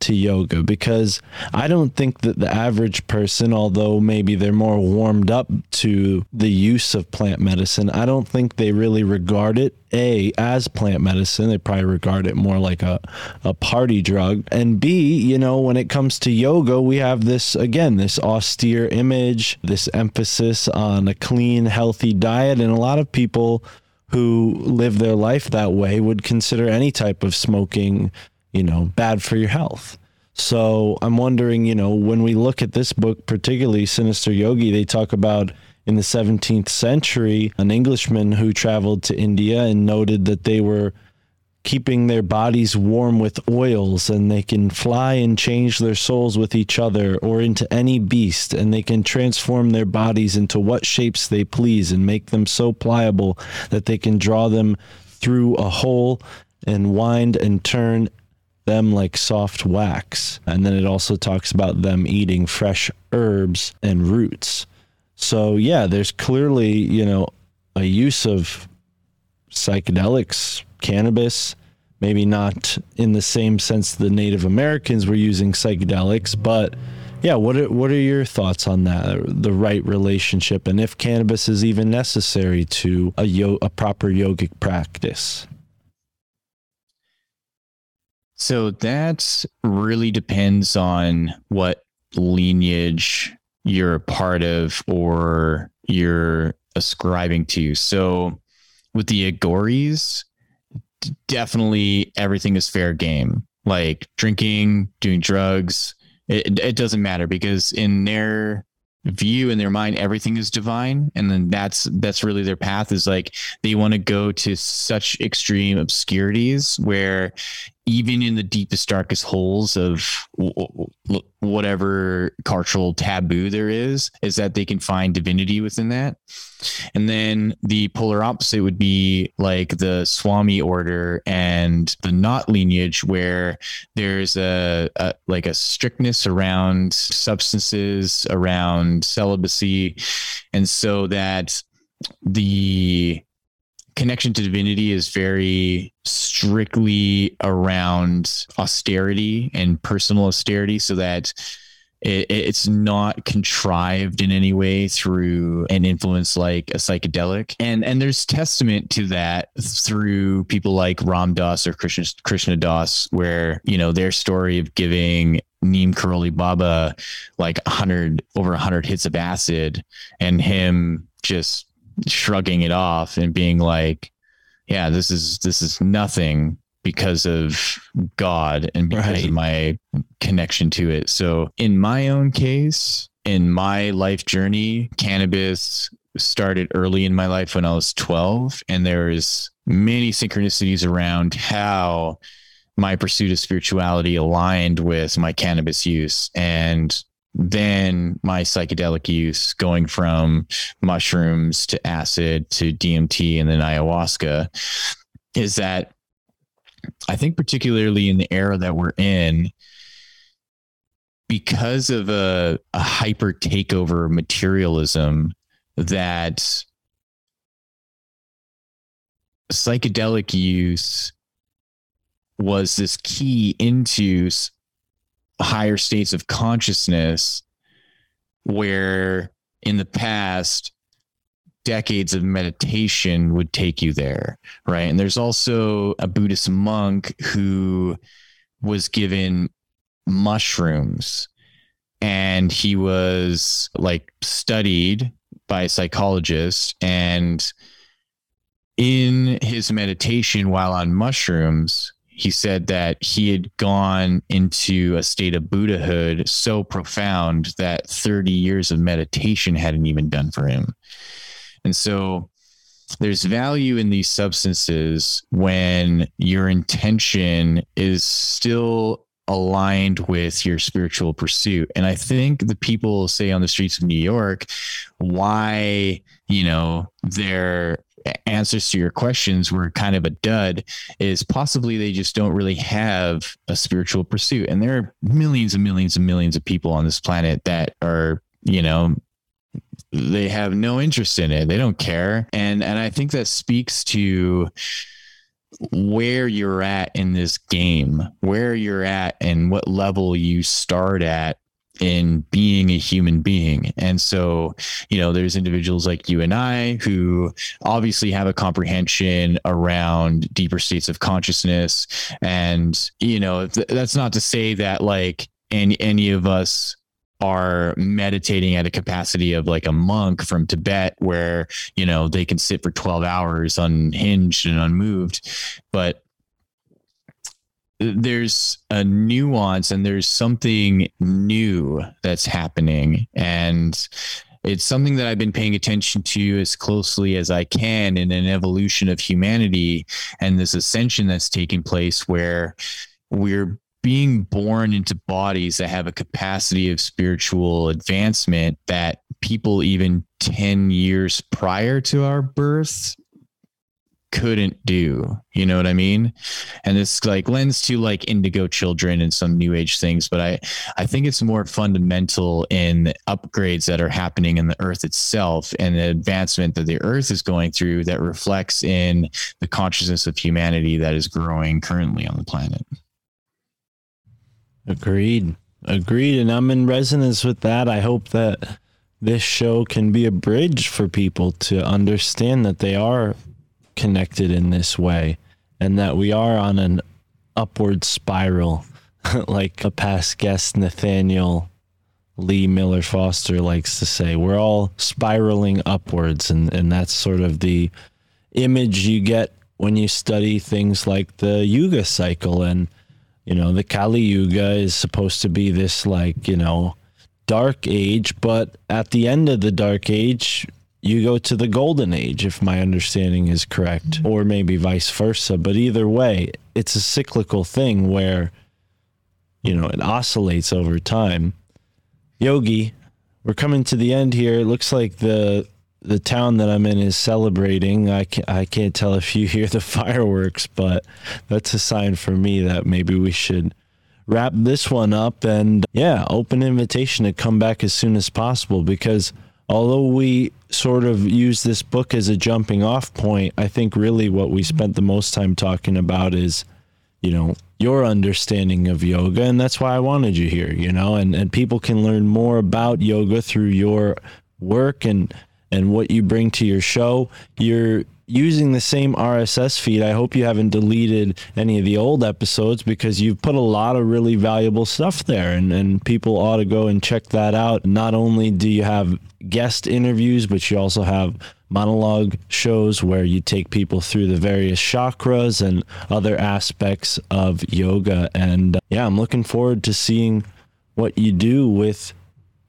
to yoga because I don't think that the average person, although maybe they're more warmed up to the use of plant medicine, I don't think they really regard it a as plant medicine. They probably regard it more like a, a party drug. And B, you know, when it comes to yoga, we have this again, this austere image, this emphasis on a clean, healthy diet. And a lot of people who live their life that way would consider any type of smoking you know, bad for your health. So I'm wondering, you know, when we look at this book, particularly Sinister Yogi, they talk about in the 17th century an Englishman who traveled to India and noted that they were keeping their bodies warm with oils, and they can fly and change their souls with each other or into any beast, and they can transform their bodies into what shapes they please and make them so pliable that they can draw them through a hole and wind and turn them like soft wax. And then it also talks about them eating fresh herbs and roots. So, yeah, there's clearly, you know, a use of psychedelics, cannabis, maybe not in the same sense the Native Americans were using psychedelics, but yeah, what are, what are your thoughts on that? The right relationship, and if cannabis is even necessary to a yo- a proper yogic practice? So that really depends on what lineage you're a part of or you're ascribing to. So with the Aghoris, definitely everything is fair game. Like drinking, doing drugs, it, it doesn't matter because in their view in their mind everything is divine and then that's that's really their path is like they want to go to such extreme obscurities where even in the deepest darkest holes of whatever cultural taboo there is is that they can find divinity within that. And then the polar opposite would be like the swami order and the Nath lineage where there's a, a like a strictness around substances around celibacy. And so that the connection to divinity is very strictly around austerity and personal austerity so that it, it's not contrived in any way through an influence like a psychedelic. And and there's testament to that through people like ram dass or krishna krishna das where you know their story of giving neem karoli baba like 100 over 100 hits of acid and him just shrugging it off and being like yeah this is this is nothing because of god and because Right. of my connection to it so in my own case in my life journey cannabis started early in my life when i was 12 and there's many synchronicities around how my pursuit of spirituality aligned with my cannabis use and then my psychedelic use going from mushrooms to acid to DMT and then ayahuasca is that I think particularly in the era that we're in because of a, a hyper takeover materialism that psychedelic use was this key into higher states of consciousness where in the past decades of meditation would take you there right? And there's also a buddhist monk who was given mushrooms and he was like studied by a psychologist and in his meditation while on mushrooms he said that he had gone into a state of Buddhahood so profound that 30 years of meditation hadn't even done for him. And so there's value in these substances when your intention is still aligned with your spiritual pursuit. And I think the people say on the streets of New York, why, you know, their answers to your questions were kind of a dud is possibly they just don't really have a spiritual pursuit. And there are millions and millions and millions of people on this planet that are, you know, they have no interest in it. They don't care. And and I think that speaks to where you're at in this game, where you're at and what level you start at in being a human being. And so, you know, there's individuals like you and I who obviously have a comprehension around deeper states of consciousness. And, you know, th- that's not to say that like any, any of us are meditating at a capacity of like a monk from Tibet where, you know, they can sit for 12 hours unhinged and unmoved. But there's a nuance and there's something new that's happening. And it's something that I've been paying attention to as closely as I can in an evolution of humanity and this ascension that's taking place where we're being born into bodies that have a capacity of spiritual advancement that people even 10 years prior to our birth couldn't do. You know what I mean? And this like lends to like indigo children and some new age things, but I I think it's more fundamental in upgrades that are happening in the earth itself and the advancement that the earth is going through that reflects in the consciousness of humanity that is growing currently on the planet. Agreed. Agreed. And I'm in resonance with that. I hope that this show can be a bridge for people to understand that they are connected in this way and that we are on an upward spiral, like a past guest, Nathaniel Lee Miller Foster likes to say. We're all spiraling upwards, and, and that's sort of the image you get when you study things like the Yuga cycle. And, you know, the Kali Yuga is supposed to be this, like, you know, dark age, but at the end of the dark age, you go to the golden age, if my understanding is correct, mm-hmm. or maybe vice versa. But either way, it's a cyclical thing where, you know, it oscillates over time. Yogi, we're coming to the end here. It looks like the the town that I'm in is celebrating. I can't, I can't tell if you hear the fireworks, but that's a sign for me that maybe we should wrap this one up and yeah, open invitation to come back as soon as possible because although we sort of use this book as a jumping off point, I think really what we spent the most time talking about is, you know, your understanding of yoga. And that's why I wanted you here, you know, and, and people can learn more about yoga through your work and and what you bring to your show. You're using the same RSS feed. I hope you haven't deleted any of the old episodes because you've put a lot of really valuable stuff there and, and people ought to go and check that out. Not only do you have guest interviews, but you also have monologue shows where you take people through the various chakras and other aspects of yoga. And uh, yeah, I'm looking forward to seeing what you do with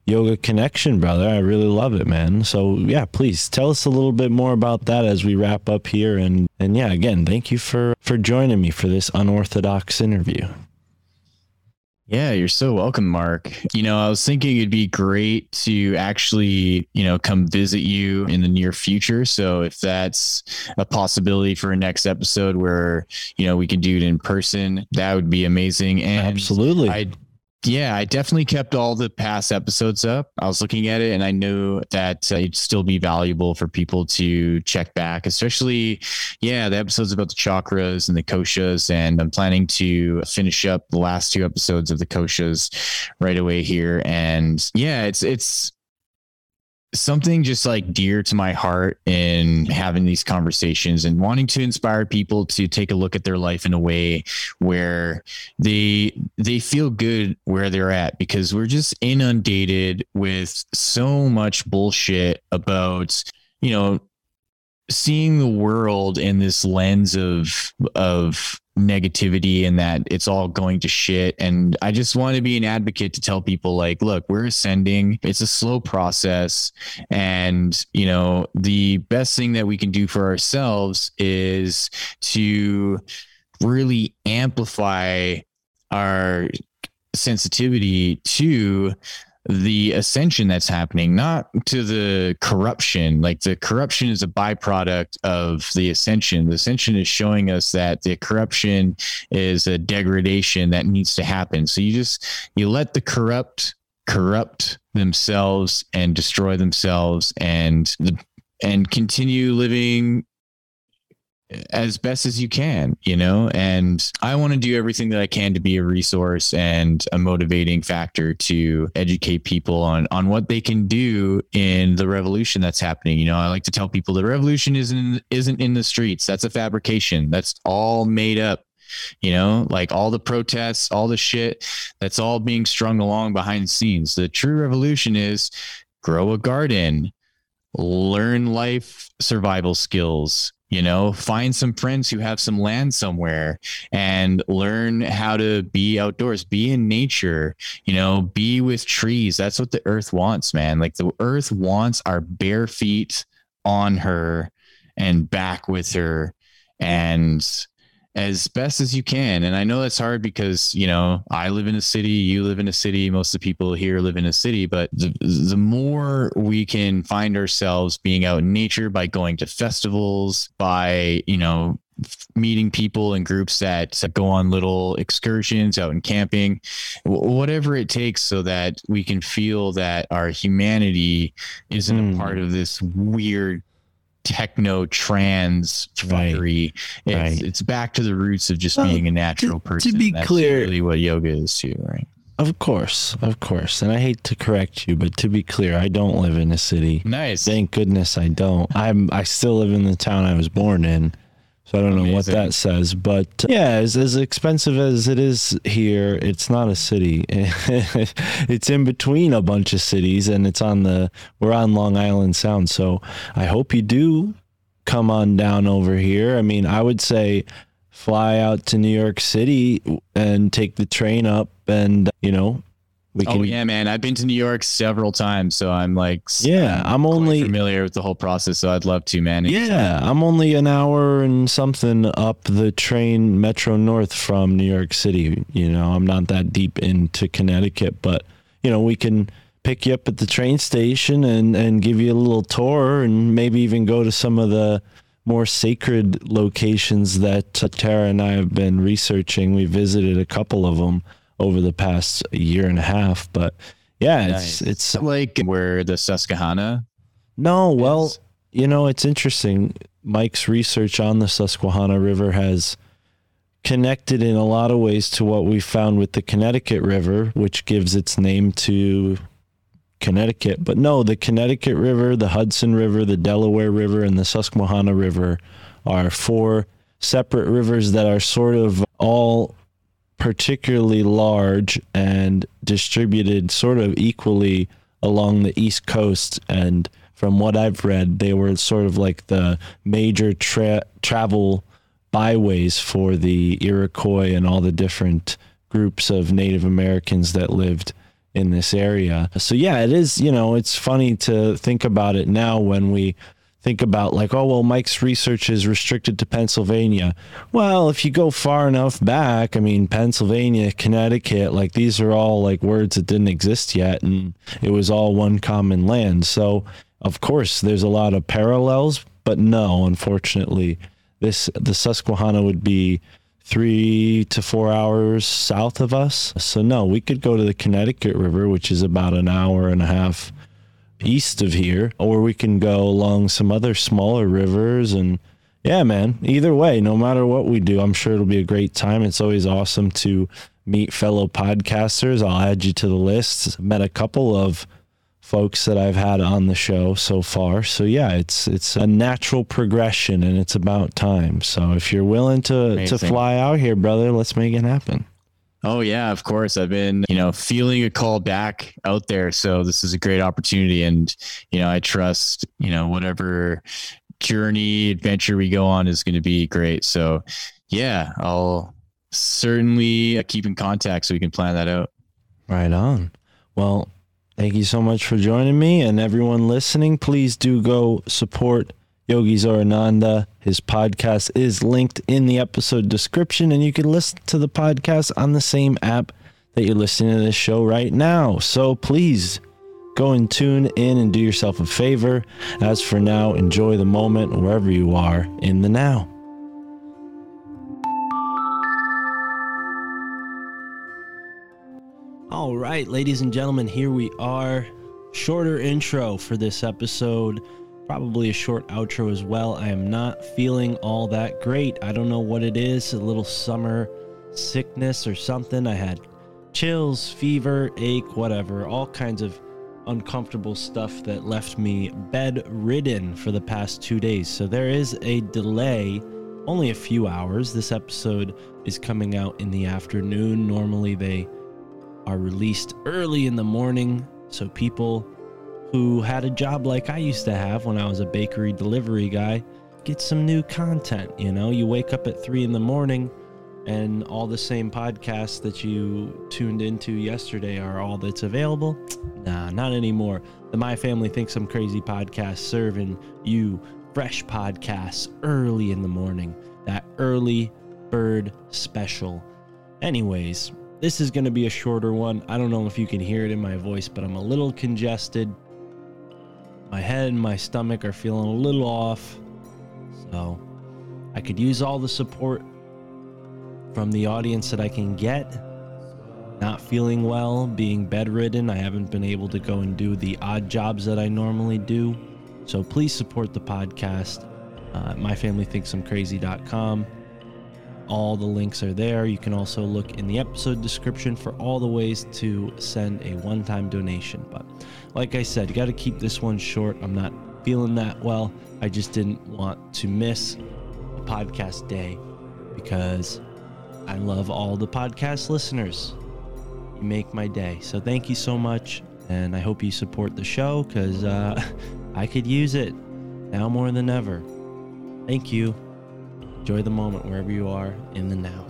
Yoga Connection, brother. I really love it, man. So yeah, please tell us a little bit more about that as we wrap up here. And and yeah, again, thank you for for joining me for this unorthodox interview. Yeah, you're so welcome, Mark. You know, I was thinking it'd be great to actually, you know, come visit you in the near future. So if that's a possibility for a next episode where, you know, we can do it in person, that would be amazing. And Absolutely. I yeah, I definitely kept all the past episodes up. I was looking at it and I knew that uh, it'd still be valuable for people to check back, especially, yeah, the episodes about the chakras and the koshas. And I'm planning to finish up the last two episodes of the koshas right away here. And yeah, it's, it's, something just like dear to my heart in having these conversations and wanting to inspire people to take a look at their life in a way where they they feel good where they're at because we're just inundated with so much bullshit about you know seeing the world in this lens of of negativity and that it's all going to shit. And i just want to be an advocate to tell people like look we're ascending. It's a slow process. And you know the best thing that we can do for ourselves is to really amplify our sensitivity to the ascension that's happening, not to the corruption. Like the corruption is a byproduct of the ascension. The ascension is showing us that the corruption is a degradation that needs to happen. So you just you let the corrupt corrupt themselves and destroy themselves and and continue living as best as you can, you know? And I want to do everything that I can to be a resource and a motivating factor to educate people on on what they can do in the revolution that's happening. You know, I like to tell people the revolution isn't isn't in the streets. That's a fabrication. That's all made up. You know, like all the protests, all the shit that's all being strung along behind the scenes. The true revolution is grow a garden, learn life survival skills, you know find some friends who have some land somewhere and learn how to be outdoors be in nature you know be with trees. That's what the earth wants man. Like the earth wants our bare feet on her and back with her. And as best as you can. And I know that's hard because, you know, I live in a city, you live in a city, most of the people here live in a city, but the, the more we can find ourselves being out in nature by going to festivals, by, you know, meeting people in groups that that go on little excursions out and camping whatever it takes so that we can feel that our humanity isn't Mm. a part of this weird techno trans Right. It's, Right. it's back to the roots of just Well, being a natural to person To be That's clear- really what yoga is too right Of course, of course. And I hate to correct you, but to be clear, I don't live in a city. nice Thank goodness I don't. I'm I still live in the town I was born in. So I don't know what that says, but yeah, as as expensive as it is here, it's not a city. it's in between a bunch of cities and it's on the we're on Long Island Sound. So I hope you do come on down over here. I mean, I would say fly out to New York City and take the train up and you know, we oh, can oh yeah man i've been to new york several times so i'm like Yeah, I'm only familiar with the whole process so i'd love to man Yeah, I'm only an hour and something up the train Metro North from New York City. You know, I'm not that deep into Connecticut, but you know, we can pick you up at the train station and and give you a little tour and maybe even go to some of the more sacred locations that Tara and I have been researching. We visited a couple of them over the past year and a half, but yeah, it's Nice. it's like where the susquehanna no, well, you know, it's interesting. Mike's research on the Susquehanna River has connected in a lot of ways to what we found with the Connecticut River, which gives its name to Connecticut. But no, the Connecticut River, the Hudson River, the Delaware River, and the Susquehanna River are four separate rivers that are sort of all particularly large and distributed sort of equally along the East Coast. And from what I've read, they were sort of like the major tra- travel byways for the Iroquois and all the different groups of Native Americans that lived in this area. So yeah, it is, you know, it's funny to think about it now when we think about like, oh well, Mike's research is restricted to Pennsylvania. Well, if you go far enough back, I mean, Pennsylvania, Connecticut, like these are all like words that didn't exist yet, and it was all one common land. So of course, there's a lot of parallels, but no, unfortunately, this the Susquehanna would be three to four hours south of us. So no, we could go to the Connecticut River, which is about an hour and a half east of here, or we can go along some other smaller rivers and yeah, man. Either way, no matter what we do, I'm sure it'll be a great time. It's always awesome to meet fellow podcasters. I'll add you to the list. Met a couple of folks that I've had on the show so far. So yeah, it's it's a natural progression and it's about time. So if you're willing to to fly out here, brother, let's make it happen. Oh yeah, of course. I've been, you know, feeling a call back out there. So this is a great opportunity. And, you know, I trust, you know, whatever journey, adventure we go on is going to be great. So yeah, I'll certainly uh, keep in contact so we can plan that out. Right on. Well, thank you so much for joining me and everyone listening. Please do go support Yogi Zorananda. His podcast is linked in the episode description, and you can listen to the podcast on the same app that you're listening to this show right now. So please go and tune in and do yourself a favor. As for now, enjoy the moment wherever you are in the now. All right, ladies and gentlemen, here we are. Shorter intro for this episode. Probably a short outro as well. I am not feeling all that great. I don't know what it is, a little summer sickness or something. I had chills, fever, ache, whatever, all kinds of uncomfortable stuff that left me bedridden for the past two days. So there is a delay, only a few hours. This episode is coming out in the afternoon. Normally, they are released early in the morning so people who had a job like I used to have when I was a bakery delivery guy get some new content. You know, you wake up at three in the morning and all the same podcasts that you tuned into yesterday are all that's available. Nah, not anymore. The My Family Thinks I'm Crazy podcast serving you fresh podcasts early in the morning. That early bird special. Anyways, this is going to be a shorter one. I don't know if you can hear it in my voice, but I'm a little congested. My head and my stomach are feeling a little off. So I could use all the support from the audience that I can get. Not feeling well, being bedridden, I haven't been able to go and do the odd jobs that I normally do. So please support the podcast. Uh, myfamilythinksimcrazy.com. All the links are there. You can also look in the episode description for all the ways to send a one time donation. But like I said, you got to keep this one short. I'm not feeling that well. I just didn't want to miss a podcast day because I love all the podcast listeners. You make my day. So thank you so much. And I hope you support the show because uh, I could use it now more than ever. Thank you. Enjoy the moment wherever you are in the now.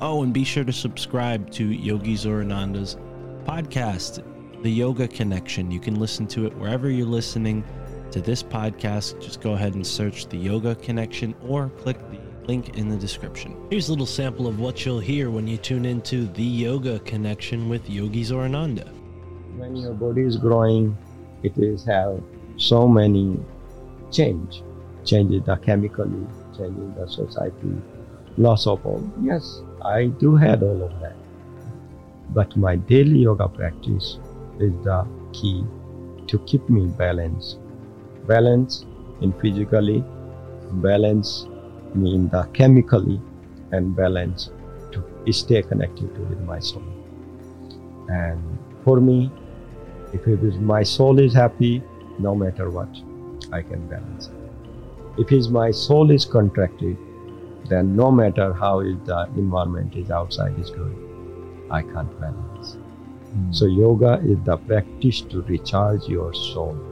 Oh, and be sure to subscribe to Yogi Zorananda's podcast, The Yoga Connection. You can listen to it wherever you're listening to this podcast. Just go ahead and search The Yoga Connection or click the link in the description. Here's a little sample of what you'll hear when you tune into The Yoga Connection with Yogi Zorananda. when your body is growing, it is have so many change, changes the chemically, changing the society, loss of all. Yes, I do had all of that. But my daily yoga practice is the key to keep me balanced. Balance in physically, balance in the chemically, and balance to stay connected with my soul. And for me, if it is my soul is happy, no matter what, I can balance it. If is my soul is contracted, then no matter how is the environment is outside is good, I can't balance. Hmm. So yoga is the practice to recharge your soul.